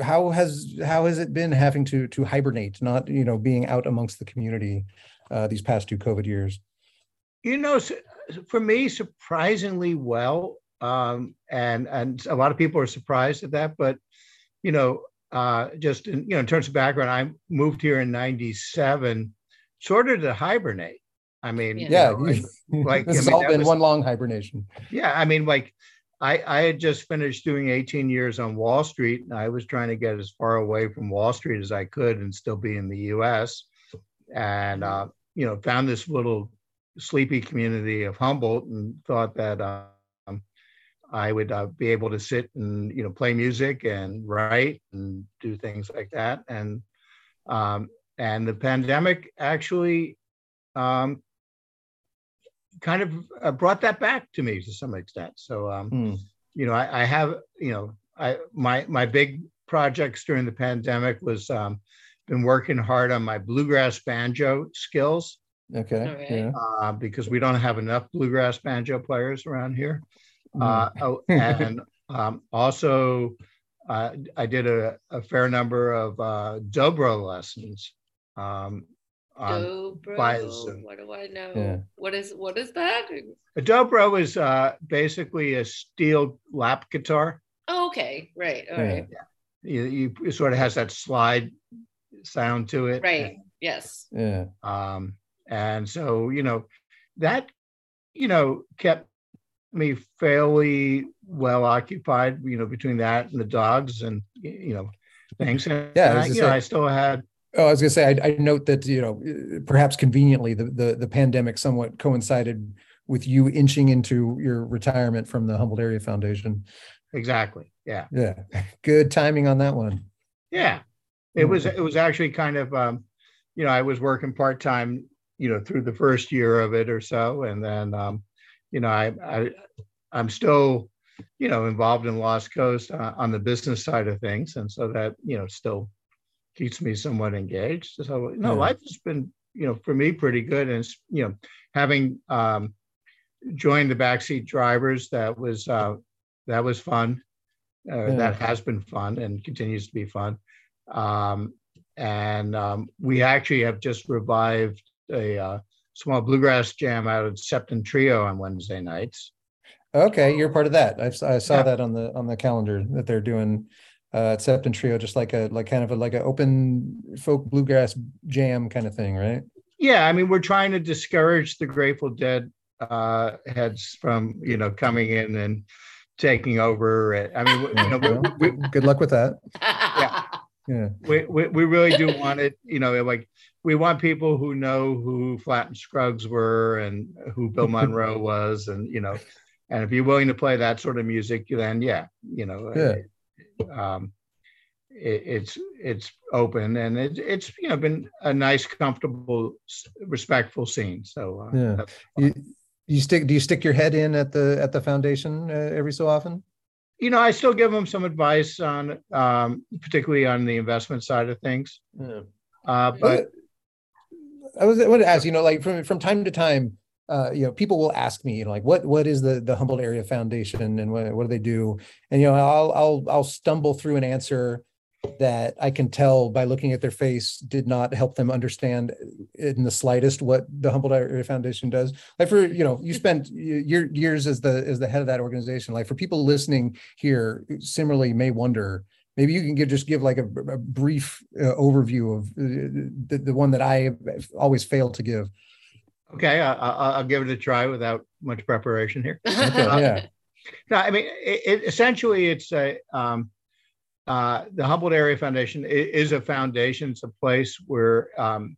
how has how has it been having to to hibernate, not you know being out amongst the community uh, these past two COVID years? You know, for me, surprisingly well. Um, and and a lot of people are surprised at that. But you know, uh, just in, you know, in terms of background, I moved here in '97, sort of to hibernate. I mean, yeah, you know, like, like this I mean, all been was, one long hibernation. Yeah, I mean, like I, I had just finished doing 18 years on Wall Street, and I was trying to get as far away from Wall Street as I could and still be in the U.S. And uh, you know, found this little sleepy community of Humboldt, and thought that um, I would uh, be able to sit and you know play music and write and do things like that. And um, and the pandemic actually um, kind of uh, brought that back to me to some extent. So, um, mm. you know, I, I, have, you know, I my my big projects during the pandemic was um, been working hard on my bluegrass banjo skills. Okay. Yeah. Uh, because we don't have enough bluegrass banjo players around here. Mm. Uh, oh, and um, also, uh, I did a, a, fair number of uh, dobro lessons. Um, on by Zoom. What do I know? Yeah. What is what is that? A dobro is uh, basically a steel lap guitar. Oh, okay, right, all yeah. right. Yeah. You, you, it sort of has that slide sound to it. Right. And, yes. Yeah. Um, and so you know that you know kept me fairly well occupied. You know between that and the dogs and you know things. And yeah, I, you know, I still had Oh, I was going to say, I, I, note that you know, perhaps conveniently, the, the the pandemic somewhat coincided with you inching into your retirement from the Humboldt Area Foundation. Exactly. Yeah. Yeah. Good timing on that one. Yeah, it was. It was actually kind of, um, you know, I was working part time, you know, through the first year of it or so, and then, um, you know, I, I I'm still, you know, involved in Lost Coast uh, on the business side of things, and so that you know still keeps me somewhat engaged. So no, yeah. life has been you know for me pretty good, and you know having um, joined the backseat drivers that was uh, that was fun. Uh, yeah. That has been fun and continues to be fun. Um, and um, we actually have just revived a uh, small bluegrass jam out of Septentrio on Wednesday nights. Okay, you're part of that. I, I saw yeah. that on the on the calendar that they're doing uh, Septentrio, just like a like kind of a, like an open folk bluegrass jam kind of thing, right? Yeah, I mean, we're trying to discourage the Grateful Dead uh, heads from you know coming in and taking over. I mean, you know, we, we, good luck with that. Yeah, yeah. We, we we really do want it. You know, like we want people who know who Flatt and Scruggs were and who Bill Monroe was, and you know, and if you're willing to play that sort of music, then yeah, you know, yeah um, it, it's it's open and it, it's you know been a nice, comfortable, respectful scene. So uh, yeah, you, you stick. Do you stick your head in at the at the foundation uh, every so often? You know, I still give them some advice on, um, particularly on the investment side of things. Yeah. Uh, but I was I want to ask, you know, like from from time to time, uh, you know, people will ask me, you know, like, what what is the the Humboldt Area Foundation and what what do they do? And you know, I'll I'll I'll stumble through an answer that I can tell by looking at their face did not help them understand in the slightest what the Humboldt Area Foundation does. Like for you know, you spent your years as the as the head of that organization. Like for people listening here, similarly may wonder. Maybe you can give just give like a, a brief uh, overview of uh, the, the one that I always fail to give. Okay, I, will give it a try without much preparation here. Okay, yeah. No, I mean, it, it, essentially, it's a um, uh, the Humboldt Area Foundation is a foundation. It's a place where um,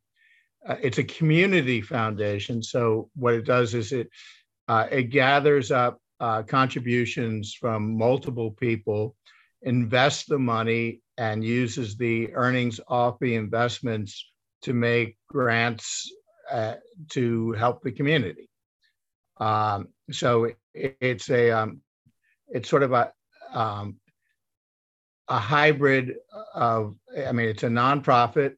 uh, it's a community foundation. So what it does is it uh, it gathers up uh, contributions from multiple people, invests the money, and uses the earnings off the investments to make grants uh, to help the community. Um, so it, it's a um, it's sort of a um, a hybrid of I mean it's a nonprofit.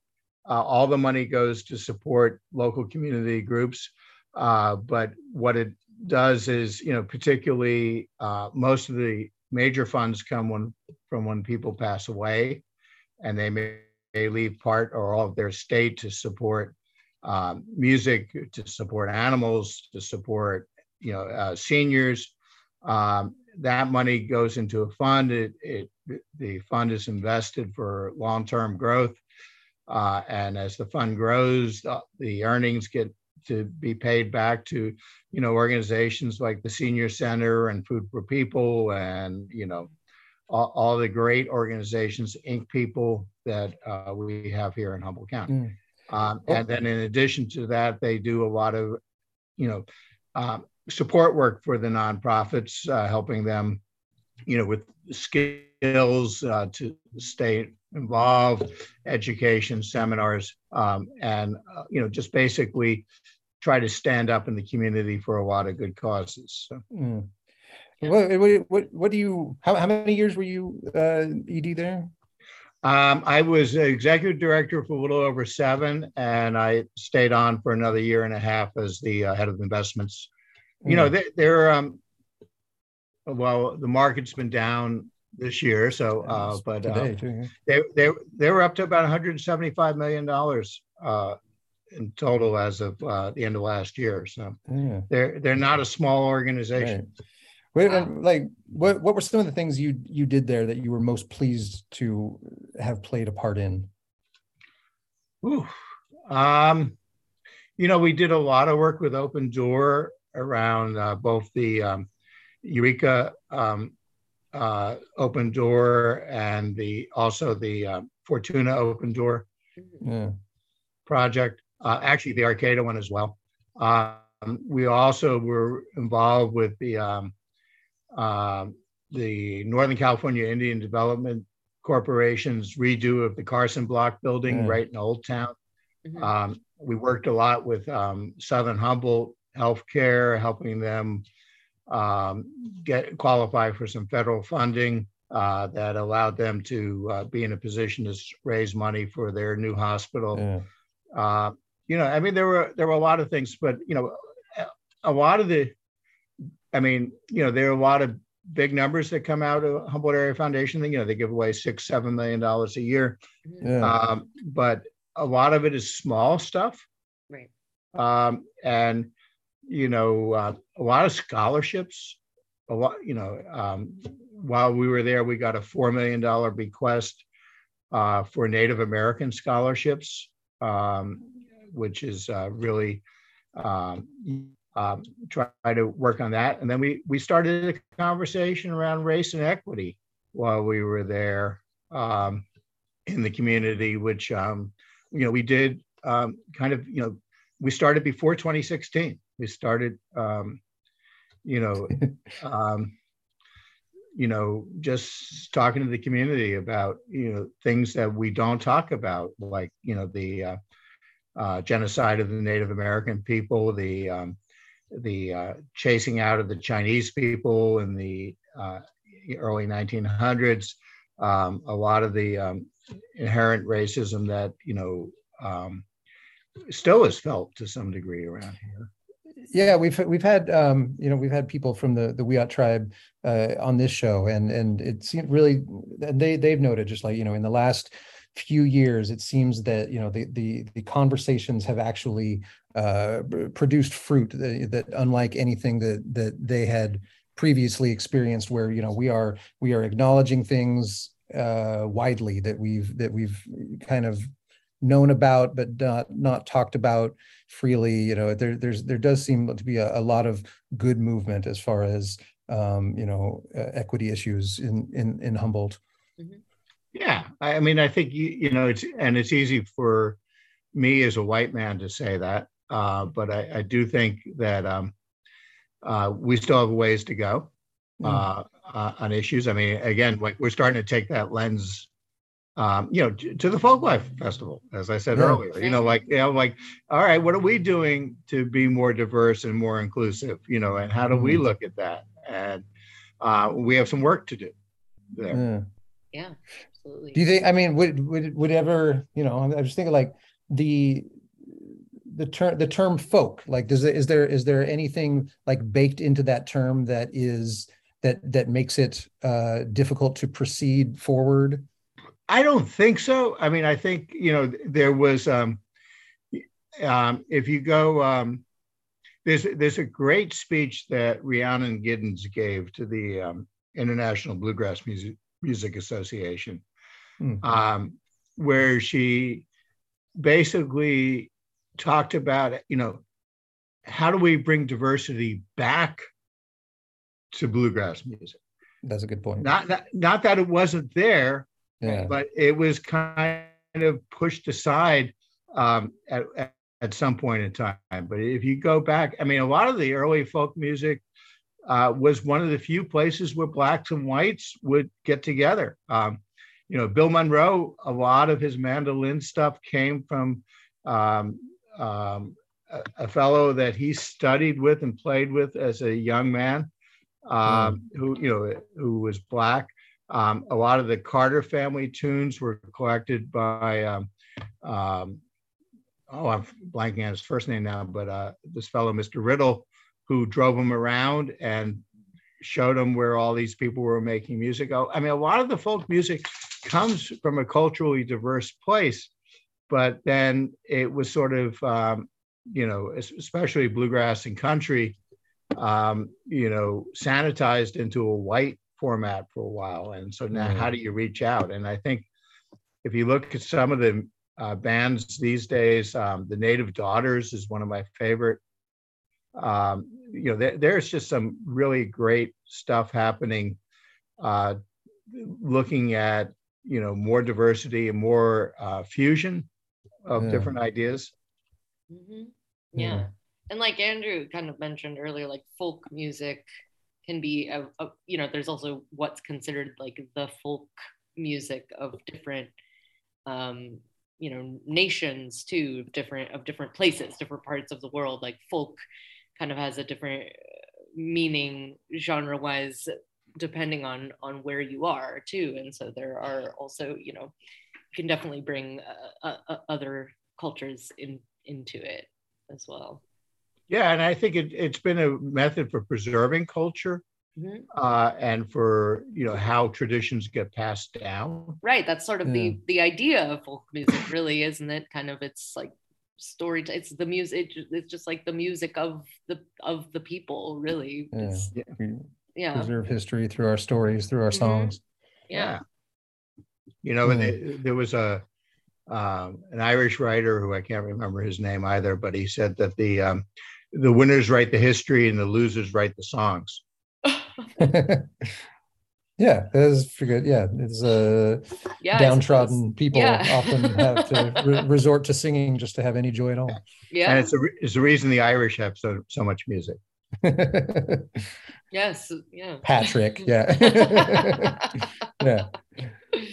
Uh, all the money goes to support local community groups, uh, but what it does is you know particularly uh, most of the major funds come when from when people pass away, and they may, leave part or all of their estate to support um, music to support animals, to support you know uh, seniors. Um, that money goes into a fund. It, it the fund is invested for long-term growth, uh, and as the fund grows, uh, the earnings get to be paid back to you know organizations like the Senior Center and Food for People, and you know all, all the great organizations, Inc. People that uh, we have here in Humboldt County. Mm. Um, oh. and then in addition to that, they do a lot of, you know, um, support work for the nonprofits, uh, helping them, you know, with skills uh, to stay involved, education, seminars, um, and, uh, you know, just basically try to stand up in the community for a lot of good causes. So. Mm. What, what, what, what do you, how, how many years were you uh, ED there? Um, I was executive director for a little over seven, and I stayed on for another year and a half as the uh, head of investments. Mm. You know, hmm. they, they're um, well, the market's been down this year, so uh, but uh, they they they were up to about 175 million dollars uh, in total as of uh, the end of last year. So yeah. they're they're not a small organization. Right. Wait, like what what were some of the things you you did there that you were most pleased to have played a part in? Ooh, um, you know, we did a lot of work with Open Door around uh, both the um, Eureka um, uh, Open Door and the also the uh, Fortuna Open Door yeah. project. Uh, actually, the Arcata one as well. Um, we also were involved with the um, um, the Northern California Indian Development Corporation's redo of the Carson Block building yeah. right in Old Town. Mm-hmm. Um, we worked a lot with um, Southern Humboldt Healthcare, helping them um, get qualify for some federal funding uh, that allowed them to uh, be in a position to raise money for their new hospital. Yeah. Uh, you know, I mean, there were there were a lot of things, but you know, a lot of the I mean, you know, there are a lot of big numbers that come out of Humboldt Area Foundation. You know, they give away six, seven million dollars a year, yeah. um, but a lot of it is small stuff. Right. Um, and you know, uh, a lot of scholarships. A lot, you know, um, while we were there, we got a four million dollar bequest uh, for Native American scholarships, um, which is uh, really um, try to work on that. And then we we started a conversation around race and equity while we were there um, in the community, which um, you know we did um, kind of you know we started before 2016. We started um, you know um, you know just talking to the community about you know things that we don't talk about, like you know the uh, uh, genocide of the Native American people, the um, the uh, chasing out of the Chinese people in the uh, early 1900s, um, a lot of the um, inherent racism that you know um, still is felt to some degree around here. Yeah, we've we've had um, you know we've had people from the the Wiyot tribe uh, on this show, and and it seemed really, and they they've noted just like you know in the last few years, it seems that you know the the, the conversations have actually uh, produced fruit that, that, unlike anything that that they had previously experienced, where you know we are we are acknowledging things uh, widely that we've that we've kind of known about but not not talked about freely. You know, there there's there does seem to be a, a lot of good movement as far as um, you know uh, equity issues in in in Humboldt. Mm-hmm. Yeah, I mean, I think you you know it's and it's easy for me as a white man to say that, uh, but I, I, do think that um, uh, we still have ways to go mm. uh, uh, on issues. I mean, again, like we're starting to take that lens, um, you know, to, to, the Folklife Festival, as I said yeah. earlier. You know, like you know, like all right, what are we doing to be more diverse and more inclusive? You know, and how do mm. we look at that? And uh, we have some work to do there. Yeah. yeah absolutely. Do you think? I mean, would would would ever? You know, I'm just thinking like the the term the term folk. Like, does it is there is there anything like baked into that term that is that that makes it uh, difficult to proceed forward? I don't think so. I mean, I think you know there was. Um, um, if you go, um, there's there's a great speech that Rhiannon Giddens gave to the um, International Bluegrass Music Music Association, mm-hmm. um, where she basically talked about you know how do we bring diversity back to bluegrass music. That's a good point. Not not, not that it wasn't there, yeah. but it was kind of pushed aside um, at, at some point in time. But if you go back, I mean, a lot of the early folk music uh, was one of the few places where blacks and whites would get together. Um, you know, Bill Monroe, a lot of his mandolin stuff came from um, um, a, a, fellow that he studied with and played with as a young man, mm. who you know who was black. Um, a lot of the Carter family tunes were collected by um, um, oh, I'm blanking on his first name now, but uh, this fellow, Mr. Riddle, who drove him around and showed him where all these people were making music. Oh, I mean, a lot of the folk music comes from a culturally diverse place, but then it was sort of, um, you know, especially bluegrass and country, um, you know, sanitized into a white format for a while. And so now, mm. how do you reach out? And I think if you look at some of the uh, bands these days. Um, the Native Daughters is one of my favorite. Um, you know, there, there's just some really great stuff happening. Uh, looking at you know more diversity and more uh, fusion of yeah. different ideas. Mm-hmm. Yeah. yeah. and like Andrew kind of mentioned earlier, like folk music can be a, a you know there's also what's considered like the folk music of different um, you know nations too different of different places different parts of the world like folk kind of has a different meaning genre wise depending on on where you are too and so there are also you know you can definitely bring uh, uh, other cultures in into it as well yeah and i think it, it's been a method for preserving culture Mm-hmm. Uh, and for you know how traditions get passed down. Right, that's sort of yeah. the the idea of folk music, really, isn't it? Kind of, it's like story. It's the music. It's just like the music of the of the people, really. Yeah, yeah. yeah. preserve history through our stories, through our mm-hmm. songs. Yeah. You know, mm. there was a um, an Irish writer who I can't remember his name either, but he said that the um, the winners write the history and the losers write the songs. yeah, that is good. Yeah, it's uh, yeah, downtrodden people yeah. often have to re- resort to singing just to have any joy at all. Yeah, and it's a, it's the reason the Irish have so so much music. yes, yeah. Patrick, yeah, yeah.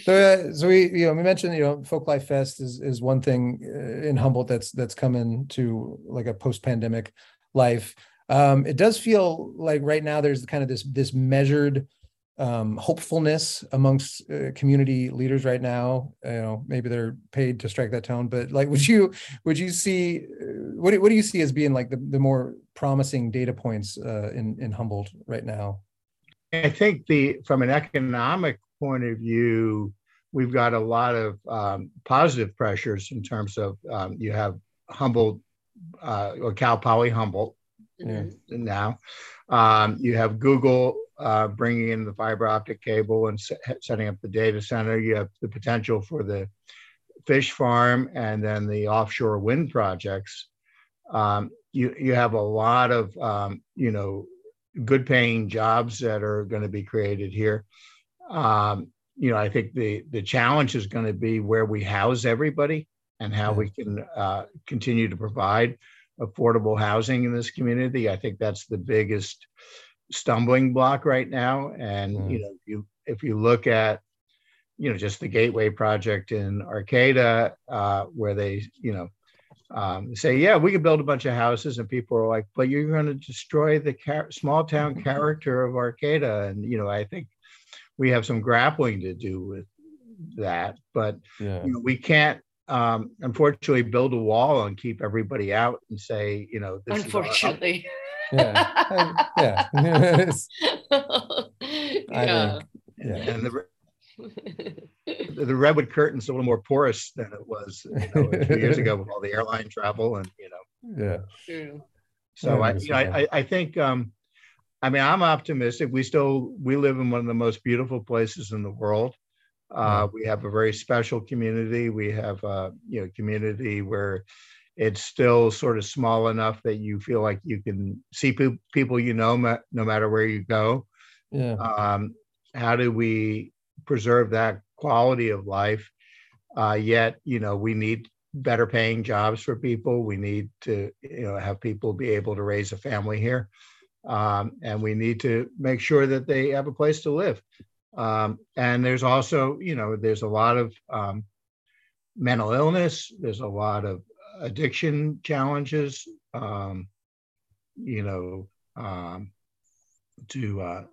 So, uh, so we, you know, we mentioned, you know, Folklife Fest is is one thing uh, in Humboldt that's that's coming to like a post pandemic life um, it does feel like right now there's kind of this this measured um, hopefulness amongst uh, community leaders right now. You know, maybe they're paid to strike that tone, but like, would you would you see uh, what do, what do you see as being like the, the more promising data points uh, in in Humboldt right now? I think the from an economic point of view, we've got a lot of um, positive pressures in terms of um, you have Humboldt uh, or Cal Poly Humboldt mm-hmm. now. Um, you have Google uh, bringing in the fiber optic cable and se- setting up the data center. You have the potential for the fish farm and then the offshore wind projects. Um, you you have a lot of um, you know good paying jobs that are going to be created here. Um, you know, I think the the challenge is going to be where we house everybody and how we can uh, continue to provide affordable housing in this community. I think that's the biggest stumbling block right now. And mm. you know, you if you look at you know just the Gateway project in Arcata, uh, where they you know um, say, yeah, we could build a bunch of houses, and people are like, but you're going to destroy the car- small town character of Arcata, and you know, I think we have some grappling to do with that, but yeah. you know, we can't um, unfortunately build a wall and keep everybody out and say, you know, this unfortunately. Yeah. yeah. yeah. yeah. And the, the redwood curtain's a little more porous than it was you know, a few years ago with all the airline travel and you know. Yeah. True. So I, you know, I, I think, um, I mean, I'm optimistic. We still we live in one of the most beautiful places in the world. Uh, we have a very special community. We have a you know community where it's still sort of small enough that you feel like you can see pe- people you know no matter where you go. Yeah. Um, how do we preserve that quality of life? Uh, yet, you know, we need better paying jobs for people. We need to, you know, have people be able to raise a family here. Um, and we need to make sure that they have a place to live. Um, and there's also, you know, there's a lot of um, mental illness. There's a lot of addiction challenges. Um, you know, um, to uh,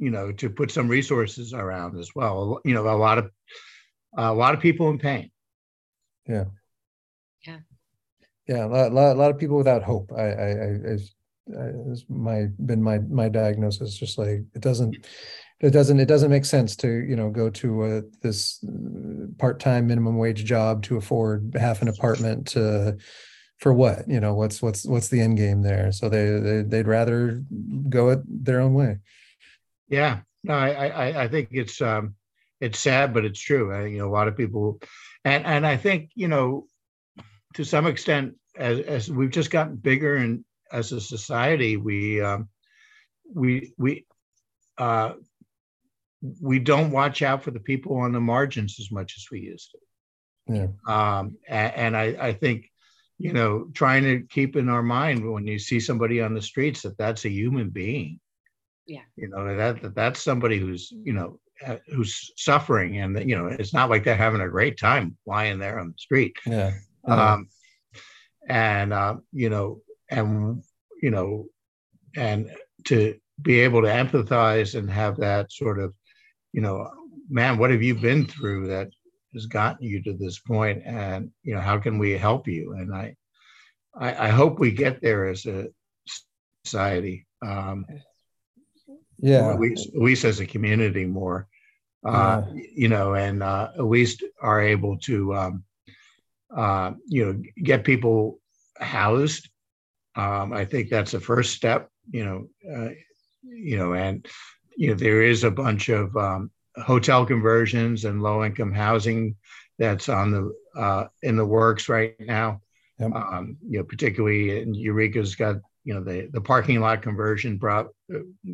you know to put some resources around as well. You know, a lot of a lot of people in pain. Yeah. Yeah. Yeah, a lot, a lot, of people without hope. I, I, I, it's my been my my diagnosis. Just like it doesn't, it doesn't, it doesn't make sense to you know go to a, this uh, part time minimum wage job to afford half an apartment to for what? You know what's what's what's the end game there? So they, they they'd rather go it their own way. Yeah. No i i i think it's um it's sad but it's true. I, you know a lot of people and and i think you know to some extent as as we've just gotten bigger and as a society we um we we uh we don't watch out for the people on the margins as much as we used to. Yeah. Um and, and i i think you know trying to keep in our mind when you see somebody on the streets that that's a human being. Yeah. You know that, that that's somebody who's you know uh, who's suffering and you know it's not like they're having a great time lying there on the street. Yeah. Um and uh, you know and you know and to be able to empathize and have that sort of you know man what have you been through that has gotten you to this point? And you know how can we help you? And i i, I hope we get there as a society um yeah. at least, at least as a community more uh Yeah. you know and uh at least are able to um uh you know get people housed. Um i think that's the first step you know uh, you know and you know there is a bunch of um hotel conversions and low income housing that's on the uh in the works right now. Yep. um you know particularly in eureka's got you know the the parking lot conversion prop,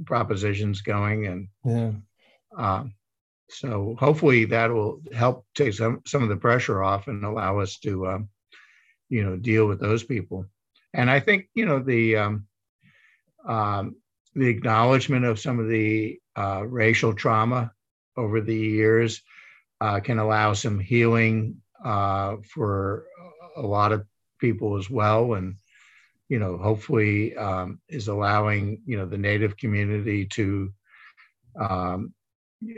propositions going and yeah. um, so hopefully that will help take some some of the pressure off and allow us to um, you know deal with those people. And i think you know the um, um, the acknowledgement of some of the uh, racial trauma over the years uh, can allow some healing uh, for a lot of people as well. And you know hopefully um, is allowing you know the native community to um,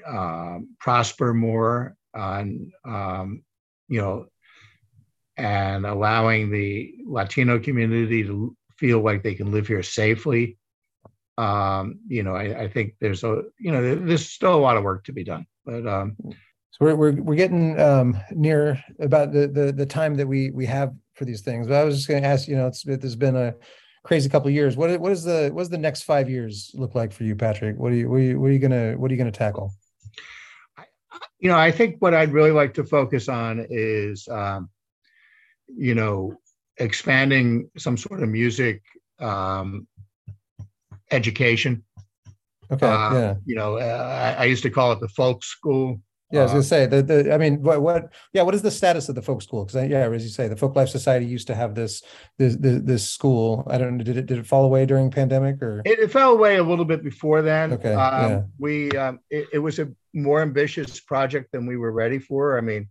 uh, prosper more and um, you know and allowing the latino community to feel like they can live here safely um, you know I, I think there's a you know there's still a lot of work to be done but um, so we're we're, we're getting um near about the, the the time that we we have for these things but i was just going to ask you know it's there's been a crazy couple of years. What, what is the what does the next five years look like for you patrick? What are you what are you, what are you gonna what are you gonna tackle? You know, I think what I'd really like to focus on is, um, you know, expanding some sort of music um, education. okay Uh, yeah You know, uh, I, I used to call it the folk school. yeah i was uh, gonna say the, the i mean what what yeah what is the status of the folk school because yeah as you say the folk life society used to have this this this, this school i don't know did it did it fall away during pandemic or It, it fell away a little bit before then. Okay, Um, yeah. We um, it, it was a more ambitious project than we were ready for. I mean,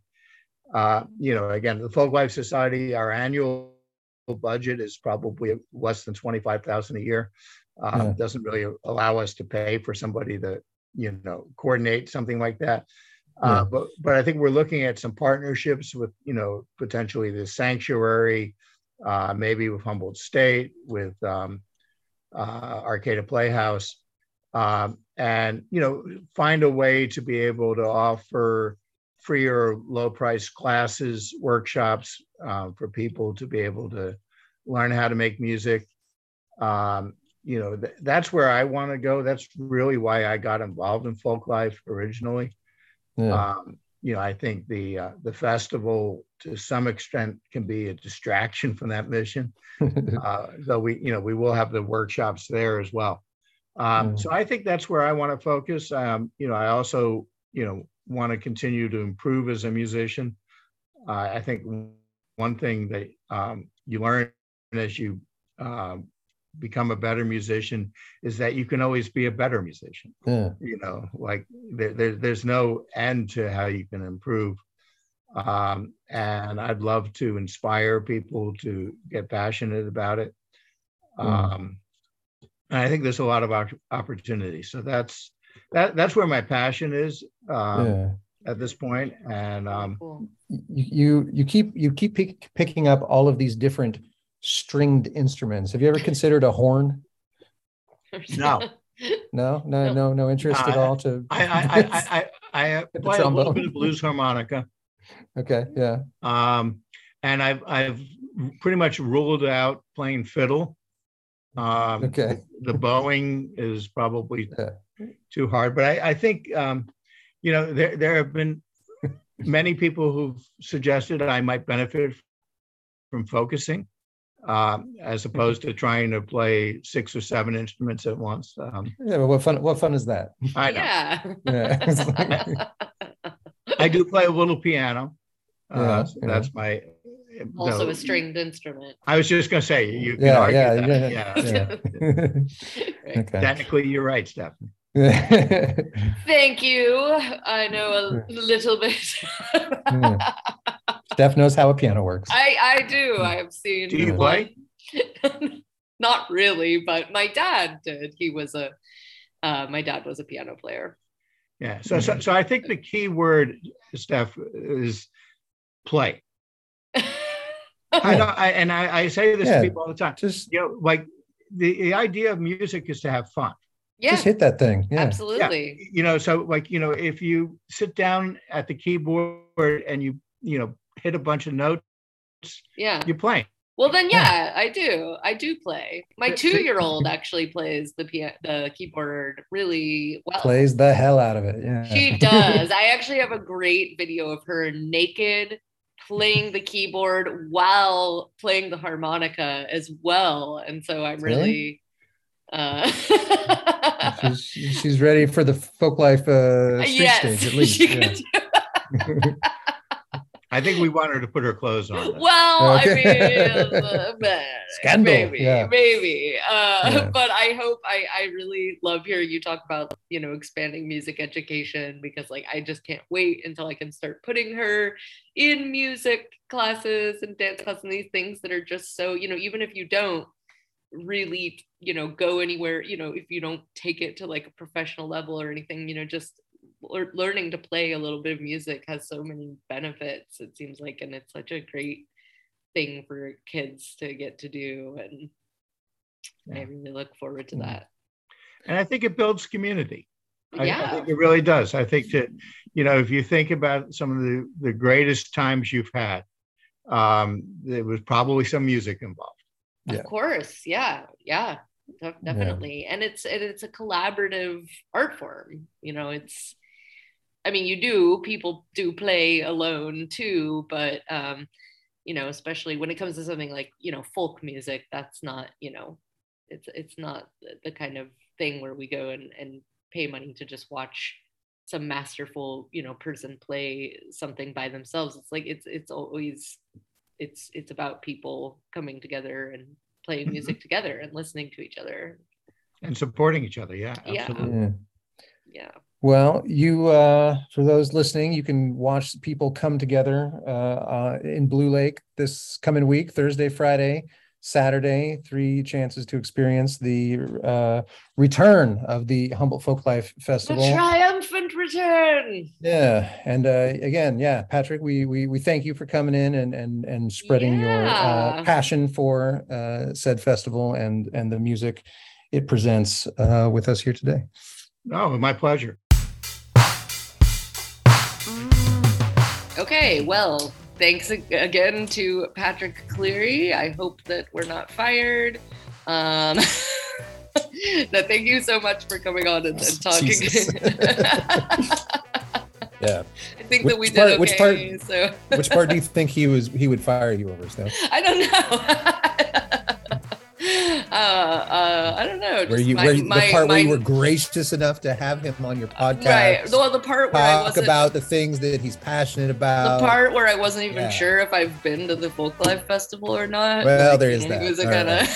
uh, you know, again, the Folk Life Society, our annual budget is probably less than twenty five thousand a year. Um, Yeah. Doesn't really allow us to pay for somebody to you know coordinate something like that. Yeah. Uh, but but I think we're looking at some partnerships with you know potentially the sanctuary, uh, maybe with Humboldt State, with um, uh, Arcata Playhouse, um, and you know find a way to be able to offer free or low price classes, workshops uh, for people to be able to learn how to make music. Um, you know, th- that's where I want to go. That's really why I got involved in folk life originally. Yeah. Um, you know, I think the uh, the festival to some extent can be a distraction from that mission. uh, though we, you know, we will have the workshops there as well. Um, mm. So I think that's where I want to focus. Um, you know, I also, you know, want to continue to improve as a musician. Uh, I think one thing that um, you learn as you um, become a better musician is that you can always be a better musician. Yeah. You know, like there, there, there's no end to how you can improve. Um, and I'd love to inspire people to get passionate about it. Mm. Um, and I think there's a lot of opportunity. So that's that. That's where my passion is um, yeah. at this point. And um, you you keep you keep pick, picking up all of these different stringed instruments. Have you ever considered a horn? No. No, no, no, no interest no, at all. To I, I, I, I, I play a little bit of blues harmonica. Okay, yeah. Um, and I've I've pretty much ruled out playing fiddle. Um, okay. The bowing is probably yeah. too hard, but I, I think um, you know there there have been many people who've suggested I might benefit from focusing um, as opposed to trying to play six or seven instruments at once. Um, yeah, but what fun! What fun is that? I know. Yeah. yeah. I do play a little piano. Uh, yeah, so that's my. Also no, a stringed instrument. I was just going to say you can yeah, argue yeah, that. Yeah, yeah. right. okay. Technically, you're right, Stephanie. Thank you. I know a little bit. Steph knows how a piano works. I, I do. I've seen. Do you play? Not really, but my dad did. He was a. Uh, my dad was a piano player. Yeah. So, so, so I think the key word, Steph, is play. I know, I, and I, I say this yeah, to people all the time. Just you know, like the, the idea of music is to have fun. Yeah. Just hit that thing. Yeah. Absolutely. Yeah. You know, so like, you know, if you sit down at the keyboard and you, you know, hit a bunch of notes. Yeah. You're playing. Well, then, yeah, I do. I do play. My two-year-old actually plays the piano, the keyboard really well. Plays the hell out of it. Yeah, she does. I actually have a great video of her naked playing the keyboard while playing the harmonica as well, and so I'm really. Uh... she's, she's ready for the folk life uh, street yes, stage at least. Yeah. I think we want her to put her clothes on. Well, okay. I mean, uh, Scandal. maybe, yeah. maybe. Uh, yeah. But I hope I, I really love hearing you talk about you know expanding music education because like I just can't wait until I can start putting her in music classes and dance classes and these things that are just so you know even if you don't really you know go anywhere you know if you don't take it to like a professional level or anything you know just learning to play a little bit of music has so many benefits it seems like and it's such a great thing for kids to get to do and yeah. i really look forward to that. And i think it builds community. I, yeah. I think it really does. I think that you know if you think about some of the the greatest times you've had um there was probably some music involved. Of yeah. course. Yeah. Yeah definitely yeah. and it's it's a collaborative art form you know it's I mean, you do, people do play alone too, but, um, you know, especially when it comes to something like, you know, folk music, that's not, you know, it's, it's not the kind of thing where we go and, and pay money to just watch some masterful, you know, person play something by themselves. It's like, it's, it's always, it's, it's about people coming together and playing music together and listening to each other and supporting each other. Yeah. Absolutely. Yeah. yeah. Well, you, uh, for those listening, you can watch people come together uh, uh, in Blue Lake this coming week, Thursday, Friday, Saturday. Three chances to experience the uh, return of the Humboldt Folklife Festival. The triumphant return. Yeah, and uh, again, yeah, Patrick, we we we thank you for coming in and and and spreading yeah. your uh, passion for uh, said festival and and the music it presents uh, with us here today. Oh, my pleasure. Okay, well, thanks again to Patrick Cleary. I hope that we're not fired. Um, that thank you so much for coming on and, and talking. yeah. I think which that we part, did okay. Which part, so. which part do you think he was he would fire you over, Steph? I don't know. Uh, uh, I don't know. Were you, my, were my, the part my, where you were gracious enough to have him on your podcast? Right. Well, the part where talk I wasn't, about the things that he's passionate about. The part where I wasn't even yeah. sure if I've been to the Folklife Festival or not. Well, like, there is that. Was kind of.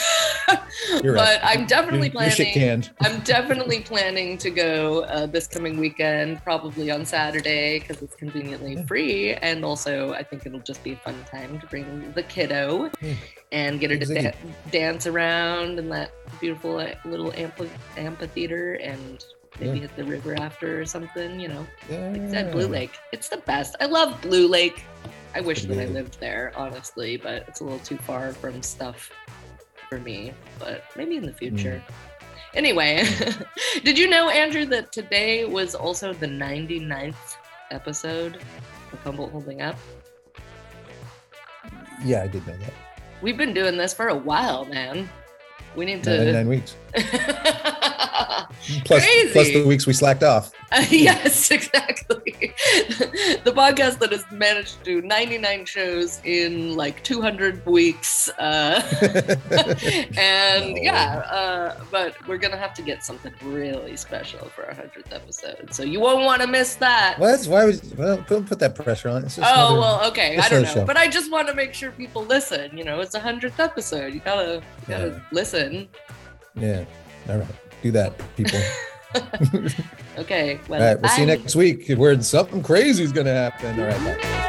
but right. I'm definitely you're, planning. You're I'm definitely planning to go uh, this coming weekend, probably on Saturday because it's conveniently yeah. free, and also I think it'll just be a fun time to bring the kiddo. Yeah and get her to da- dance around in that beautiful little amphi- amphitheater and maybe yeah. hit the river after or something, you know. Yeah. Like I said, Blue Lake. It's the best. I love Blue Lake. I wish that I lived there, honestly, but it's a little too far from stuff for me. But maybe in the future. Mm. Anyway, did you know, Andrew, that today was also the 99th episode of Humboldt Holding Up? Yeah, I did know that. We've been doing this for a while, man. We need to nine, nine weeks. plus, plus the weeks we slacked off. Uh, yes, exactly. the podcast that has managed to do 99 shows in like 200 weeks. Uh, and no. yeah, uh, but we're going to have to get something really special for our 100th episode. So you won't want to miss that. Well, that's why we, well, don't put that pressure on. It's oh, another, well, okay. I don't know. Show. But I just want to make sure people listen. You know, it's a 100th episode. You got to you gotta yeah. listen. Yeah. All right. Do that, people. okay. Well, All right. We'll see you next week where something crazy is going to happen. All right. Bye.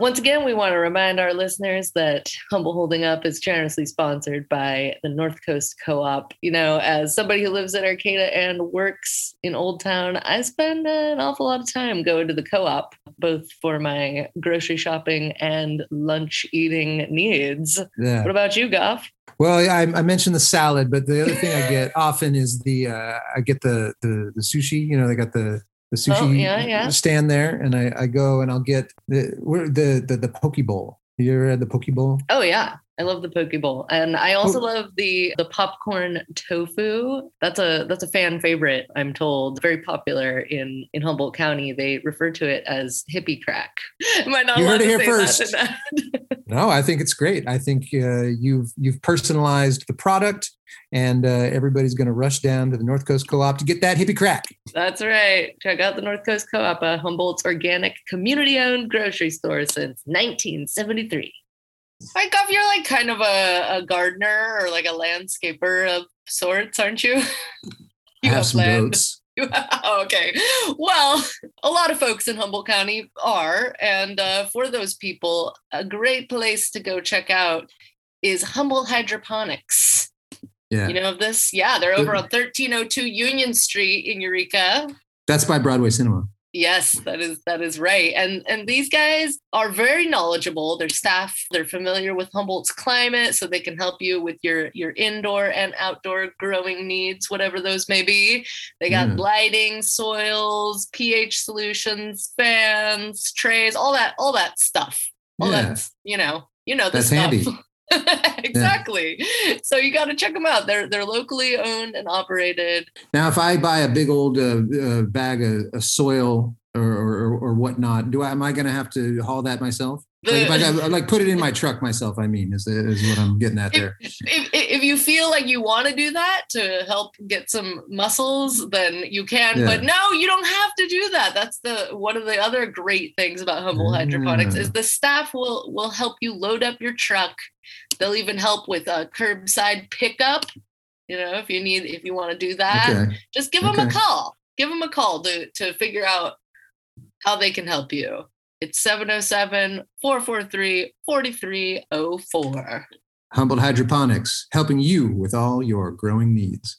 Once again, we want to remind our listeners that Humboldt Holding Up is generously sponsored by the North Coast Co op. You know, as somebody who lives in Arcata and works in Old Town, I spend an awful lot of time going to the co op, both for my grocery shopping and lunch eating needs. Yeah. What about you, Goff? Well, I, I, mentioned the salad, but the other thing I get often is the uh, I get the, the the sushi. You know, they got the the sushi oh, yeah, yeah. stand there, and I, I go and I'll get the the the, the poke bowl. You ever had the poke bowl? Oh yeah, I love the poke bowl, and I also oh. love the the popcorn tofu. That's a that's a fan favorite. I'm told very popular in in Humboldt County. They refer to it as hippie crack. Am I not you heard it here first? no, I think it's great. I think uh, you've you've personalized the product and uh, everybody's going to rush down to the North Coast Co-op to get that hippie crack. That's right. Check out the North Coast Co-op, a Humboldt's organic, community-owned grocery store since 1973. Like, Goff, you're like kind of a, a gardener or like a landscaper of sorts, aren't you? you have, have some land. goats. okay. Well, a lot of folks in Humboldt County are. And uh, for those people, a great place to go check out is Humboldt Hydroponics. Yeah. You know of this? Yeah, they're over on 1302 Union Street in Eureka. That's by Broadway Cinema. Yes, that is that is right. And and these guys are very knowledgeable. Their staff, they're familiar with Humboldt's climate, so they can help you with your your indoor and outdoor growing needs, whatever those may be. They got mm. lighting, soils, pH solutions, fans, trays, all that, all that stuff. All yeah. that's, you know, you know the That's stuff. handy. exactly. Yeah. So you got to check them out. They're they're locally owned and operated. Now, if I buy a big old uh, uh, bag of, of soil or, or, or whatnot, do I am I going to have to haul that myself? Like, I, like put it in my truck myself. I mean, is is what I'm getting at there. If, if, if you feel like you want to do that to help get some muscles, then you can. Yeah. But no, you don't have to do that. That's the one of the other great things about Humboldt Hydroponics is mm. the staff will will help you load up your truck. They'll even help with a curbside pickup. You know, if you need if you want to do that, okay. just give them a call. Give them a call to to figure out how they can help you. It's 707 443 4304. Humboldt Hydroponics, helping you with all your growing needs.